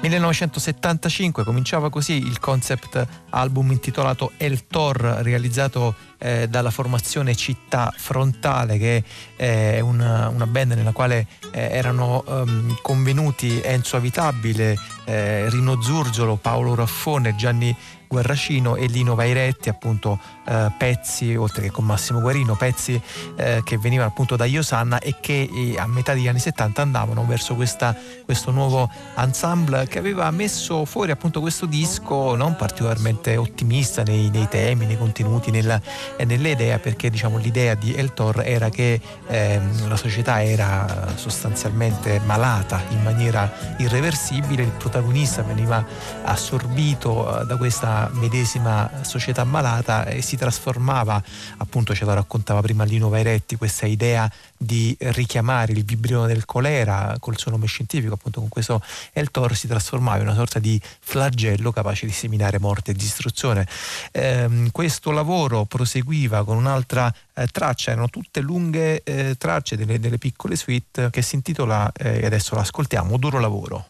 1975 cominciava così il concept album intitolato El Tor, realizzato eh, dalla formazione Città Frontale, che è una, una band nella quale eh, erano ehm, convenuti Enzo Avitabile, eh, Rino Zurgiolo, Paolo Raffone, Gianni Guerracino e Lino Vairetti, appunto eh, pezzi, oltre che con Massimo Guarino, pezzi eh, che venivano appunto da Iosanna e che eh, a metà degli anni 70 andavano verso questa, questo nuovo ensemble che aveva messo fuori appunto questo disco non particolarmente ottimista nei, nei temi, nei contenuti, nella, e nelle idee, perché diciamo l'idea di El Tor era che ehm, la società era sostanzialmente malata in maniera irreversibile, il protagonista veniva assorbito eh, da questa medesima società malata e si trasformava, appunto ce lo raccontava prima Lino Vairetti, questa idea di richiamare il vibrione del colera col suo nome scientifico, appunto con questo Eltor si trasformava in una sorta di flagello capace di seminare morte e distruzione. Eh, questo lavoro proseguiva con un'altra eh, traccia, erano tutte lunghe eh, tracce delle, delle, piccole suite che si intitola, eh, e adesso l'ascoltiamo, Duro lavoro.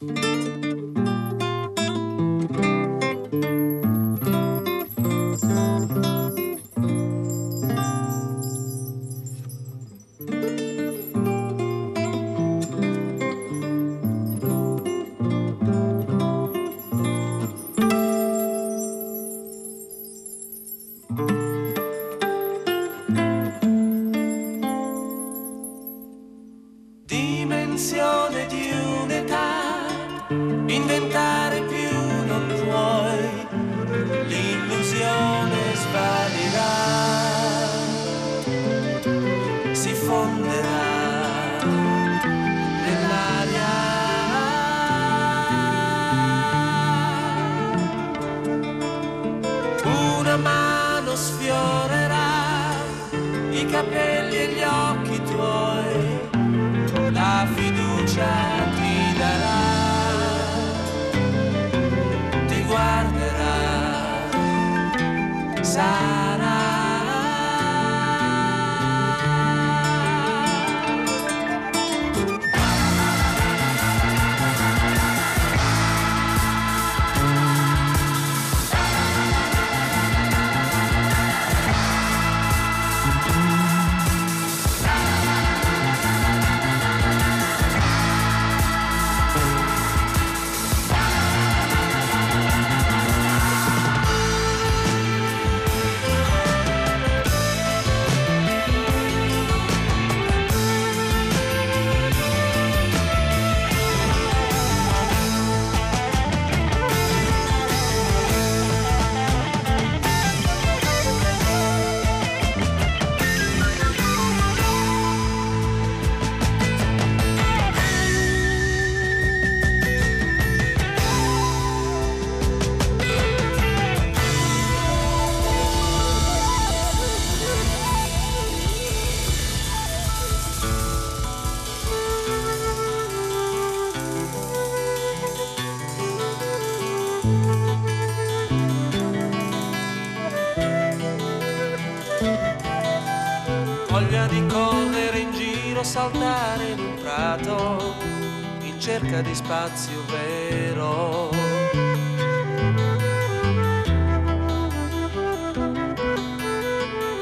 Cerca di spazio vero.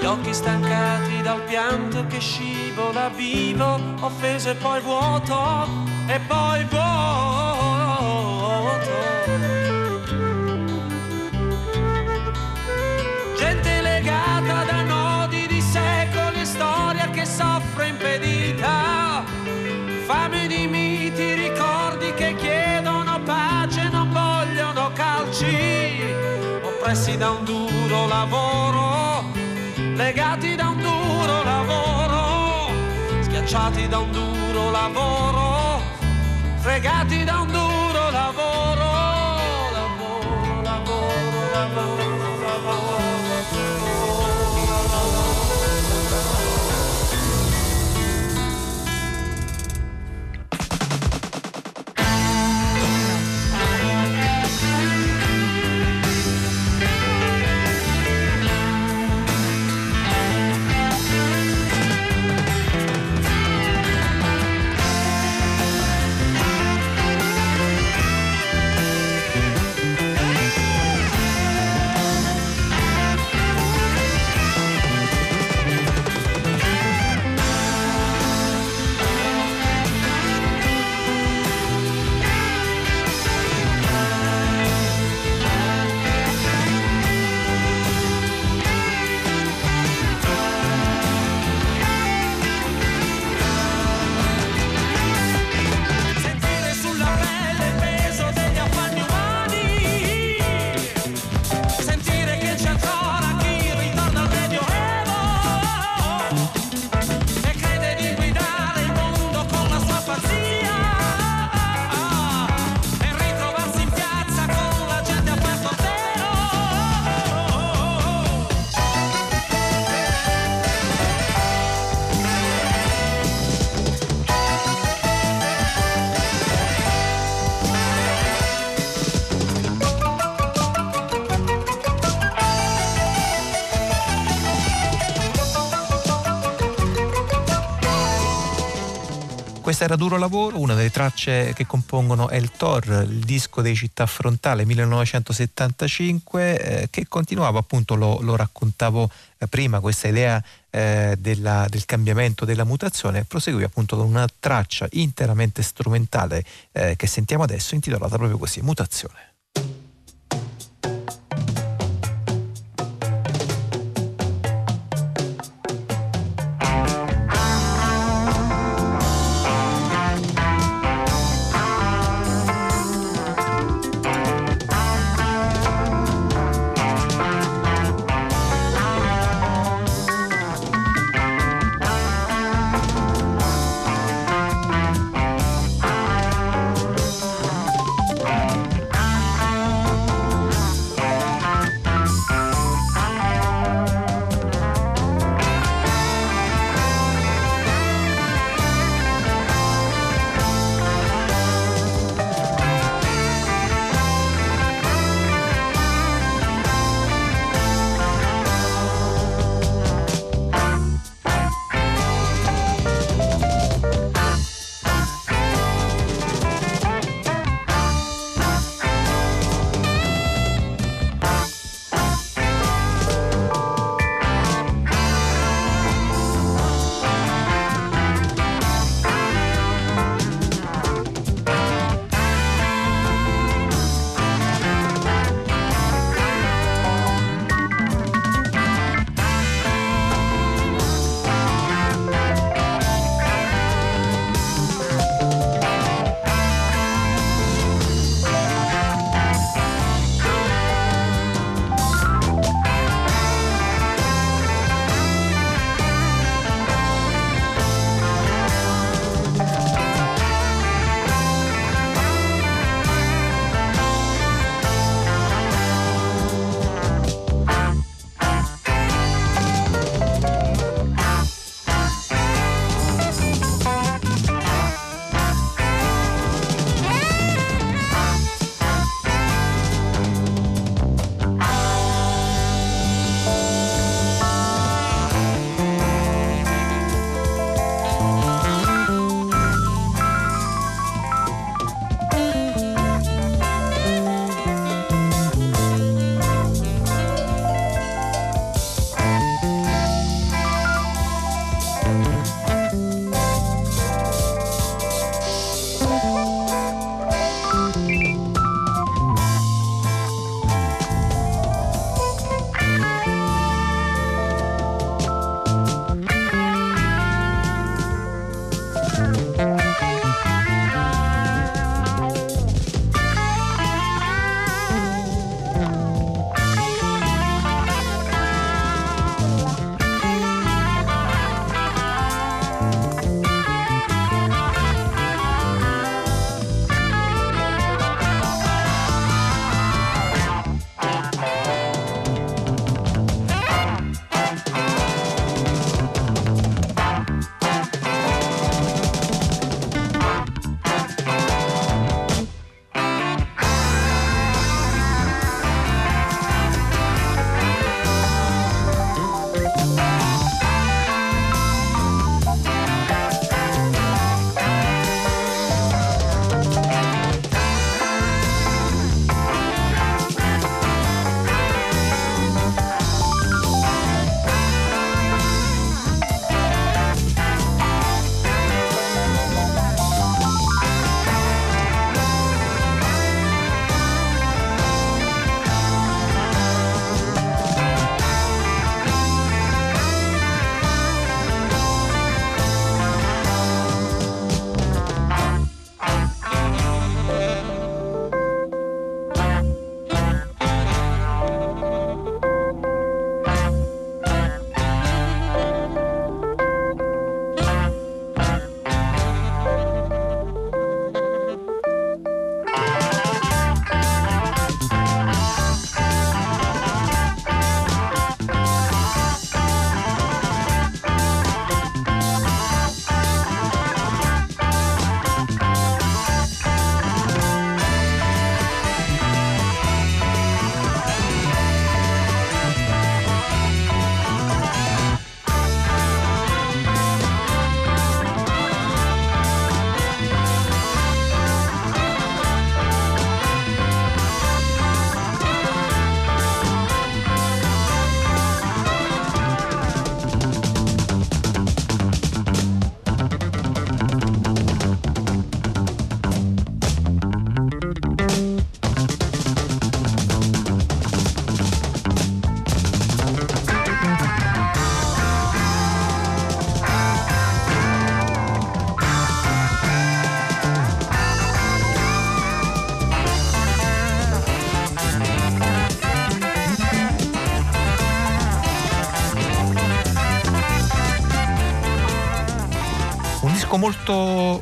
Gli occhi stancati dal pianto che scivola vivo, offeso e poi vuoto, e poi vuoto. Schiacciati da un duro lavoro, fregati da un duro Questa era Duro Lavoro, una delle tracce che compongono El Tor, il disco dei Città Frontale 1975, eh, che continuava appunto, lo, lo raccontavo eh, prima, questa idea eh, della, del cambiamento, della mutazione, proseguì appunto con una traccia interamente strumentale eh, che sentiamo adesso, intitolata proprio così, Mutazione. Disco molto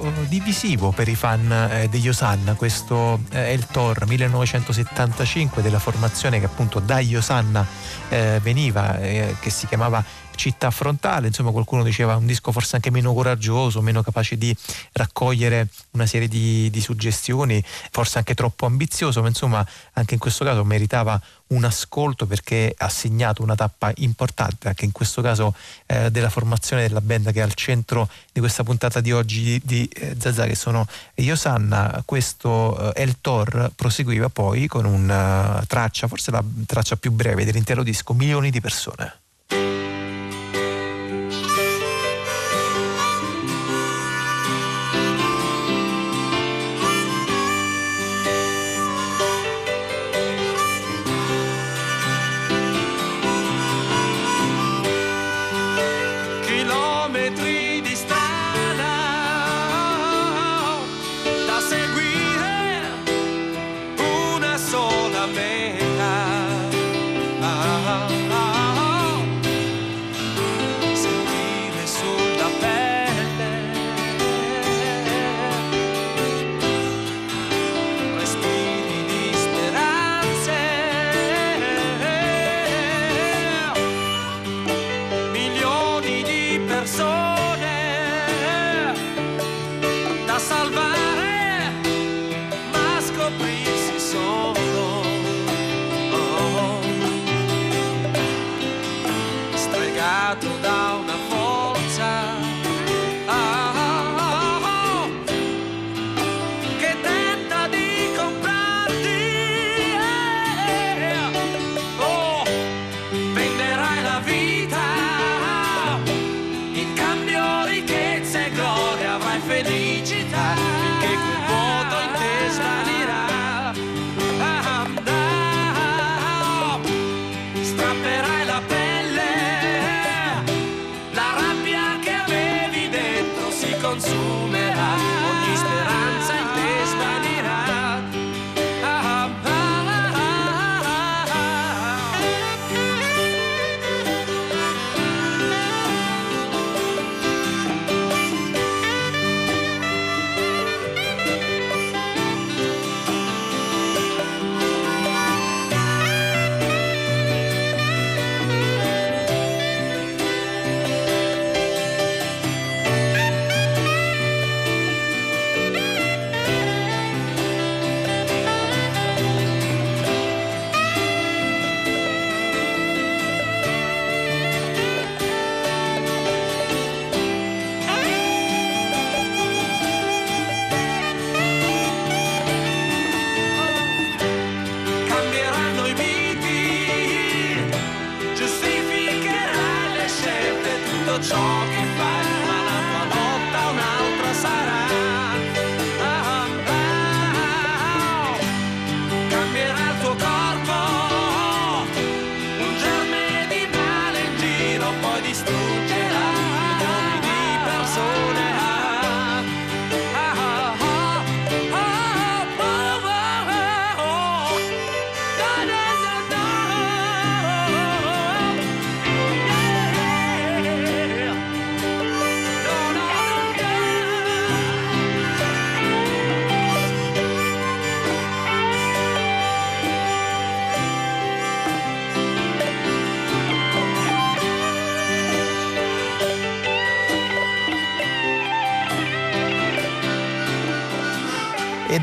uh, divisivo per i fan eh, degli Osanna, questo eh, è il Thor 1975 della formazione che appunto dagli Osanna eh, veniva, eh, che si chiamava città frontale, insomma qualcuno diceva un disco forse anche meno coraggioso, meno capace di raccogliere una serie di, di suggestioni, forse anche troppo ambizioso, ma insomma anche in questo caso meritava un ascolto perché ha segnato una tappa importante anche in questo caso eh, della formazione della band che è al centro di questa puntata di oggi di, eh, Zazà che sono Iosanna questo eh, El Tor proseguiva poi con una traccia forse la traccia più breve dell'intero disco Milioni di persone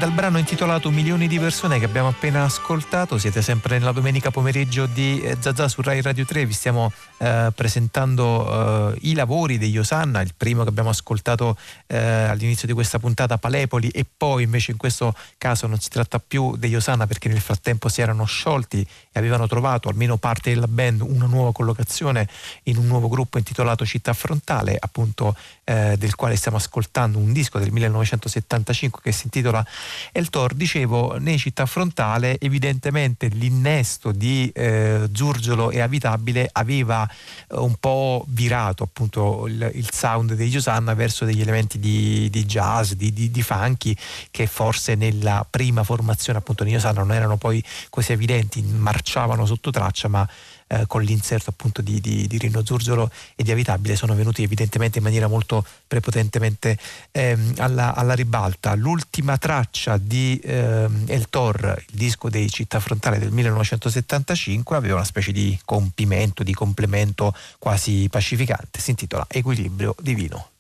dal brano intitolato Milioni di persone che abbiamo appena ascoltato. Siete sempre nella domenica pomeriggio di eh, Zazà su Rai Radio 3. Vi stiamo eh, presentando eh, i lavori degli Osanna. Il primo che abbiamo ascoltato eh, all'inizio di questa puntata, Palepoli, e poi invece in questo caso non si tratta più degli Osanna perché nel frattempo si erano sciolti e avevano trovato almeno parte della band una nuova collocazione in un nuovo gruppo intitolato Città Frontale, appunto eh, del quale stiamo ascoltando un disco del 1975 che si intitola El Tor. Dicevo, nei Città Frontale evidentemente l'innesto di eh, Zurgiolo e Avitabile aveva eh, un po' virato appunto il, il, sound degli Osanna verso degli elementi di, di jazz, di, di, di, funky che forse nella prima formazione appunto di Osanna non erano poi così evidenti, marciavano sotto traccia ma eh, con l'inserto appunto di, di, di, Rino Zurzolo e di Avitabile sono venuti evidentemente in maniera molto prepotentemente ehm, alla, alla, ribalta. L'ultima traccia di ehm, El Tor, il disco dei Città Frontale del 1975, aveva una specie di compimento, di complemento quasi pacificante, si intitola Equilibrio Divino.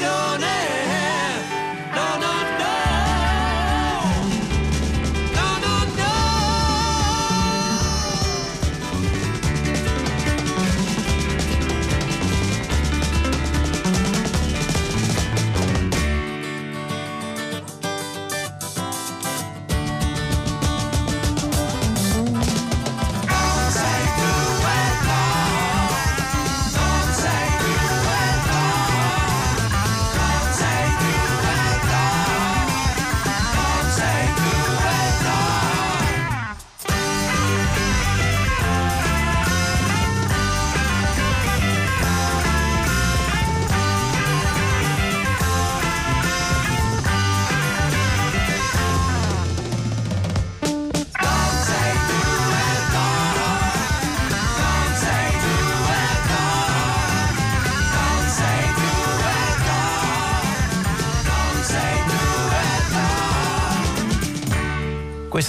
passione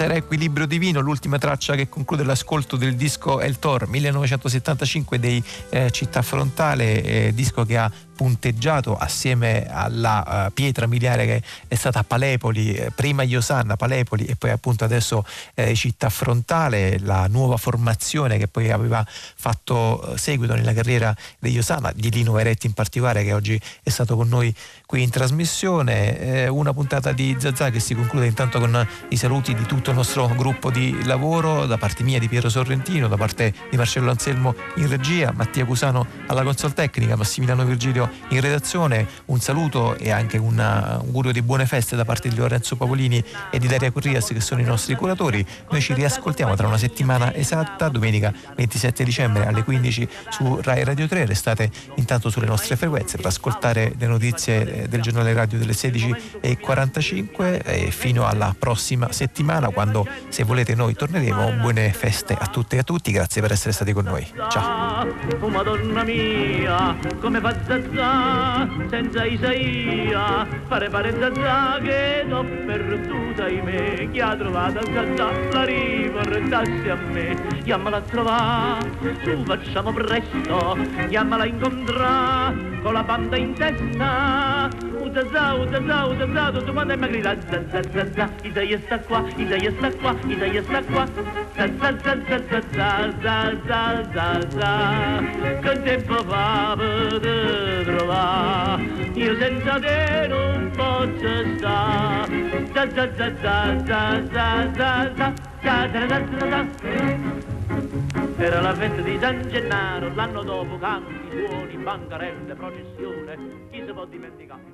said, Equilibrio Divino, l'ultima traccia che conclude l'ascolto del disco El Tor 1975 dei eh, Città Frontale, eh, disco che ha punteggiato assieme alla uh, pietra miliare che è stata Palepoli, eh, prima Iosanna, Palepoli e poi appunto adesso eh, Città Frontale, la nuova formazione che poi aveva fatto uh, seguito nella carriera di Iosanna, di Lino Veretti in particolare che oggi è stato con noi qui in trasmissione, eh, una puntata di Zazà che si conclude intanto con i saluti di tutto il nostro gruppo di lavoro, da parte mia di Piero Sorrentino, da parte di Marcello Anselmo in regia, Mattia Cusano alla console tecnica, Massimiliano Virgilio in redazione. Un saluto e anche un augurio di buone feste da parte di Lorenzo Pavolini e di Daria Corrias che sono i nostri curatori. Noi ci riascoltiamo tra una settimana esatta, domenica 27 dicembre alle 15 su Rai Radio 3. Restate intanto sulle nostre frequenze per ascoltare le notizie del giornale radio delle 16.45 e fino alla prossima settimana quando se volete noi torneremo. Buone feste a tutte e a tutti, grazie per essere stati con noi. Ciao. Oh Madonna mia, come fa zazza senza Isaia, fare pare zazza che l'ho perduta in me, chi ha trovato zazza la riportassi a me, chiamala a trovare, su facciamo presto, chiamala a incontrare con la banda in testa, Utazà, utazà, utazà, tutto quanto mi grida za za za za, Isaia sta qua, Isaia sta qua, Isaia sta qua, za za za za za za za za za che tempo fa per trovare, io senza te non posso stare, za za za za za za za za za za za za era la festa di San Gennaro, l'anno dopo canti, suoni, bancarelle, processione, chi si può dimenticare?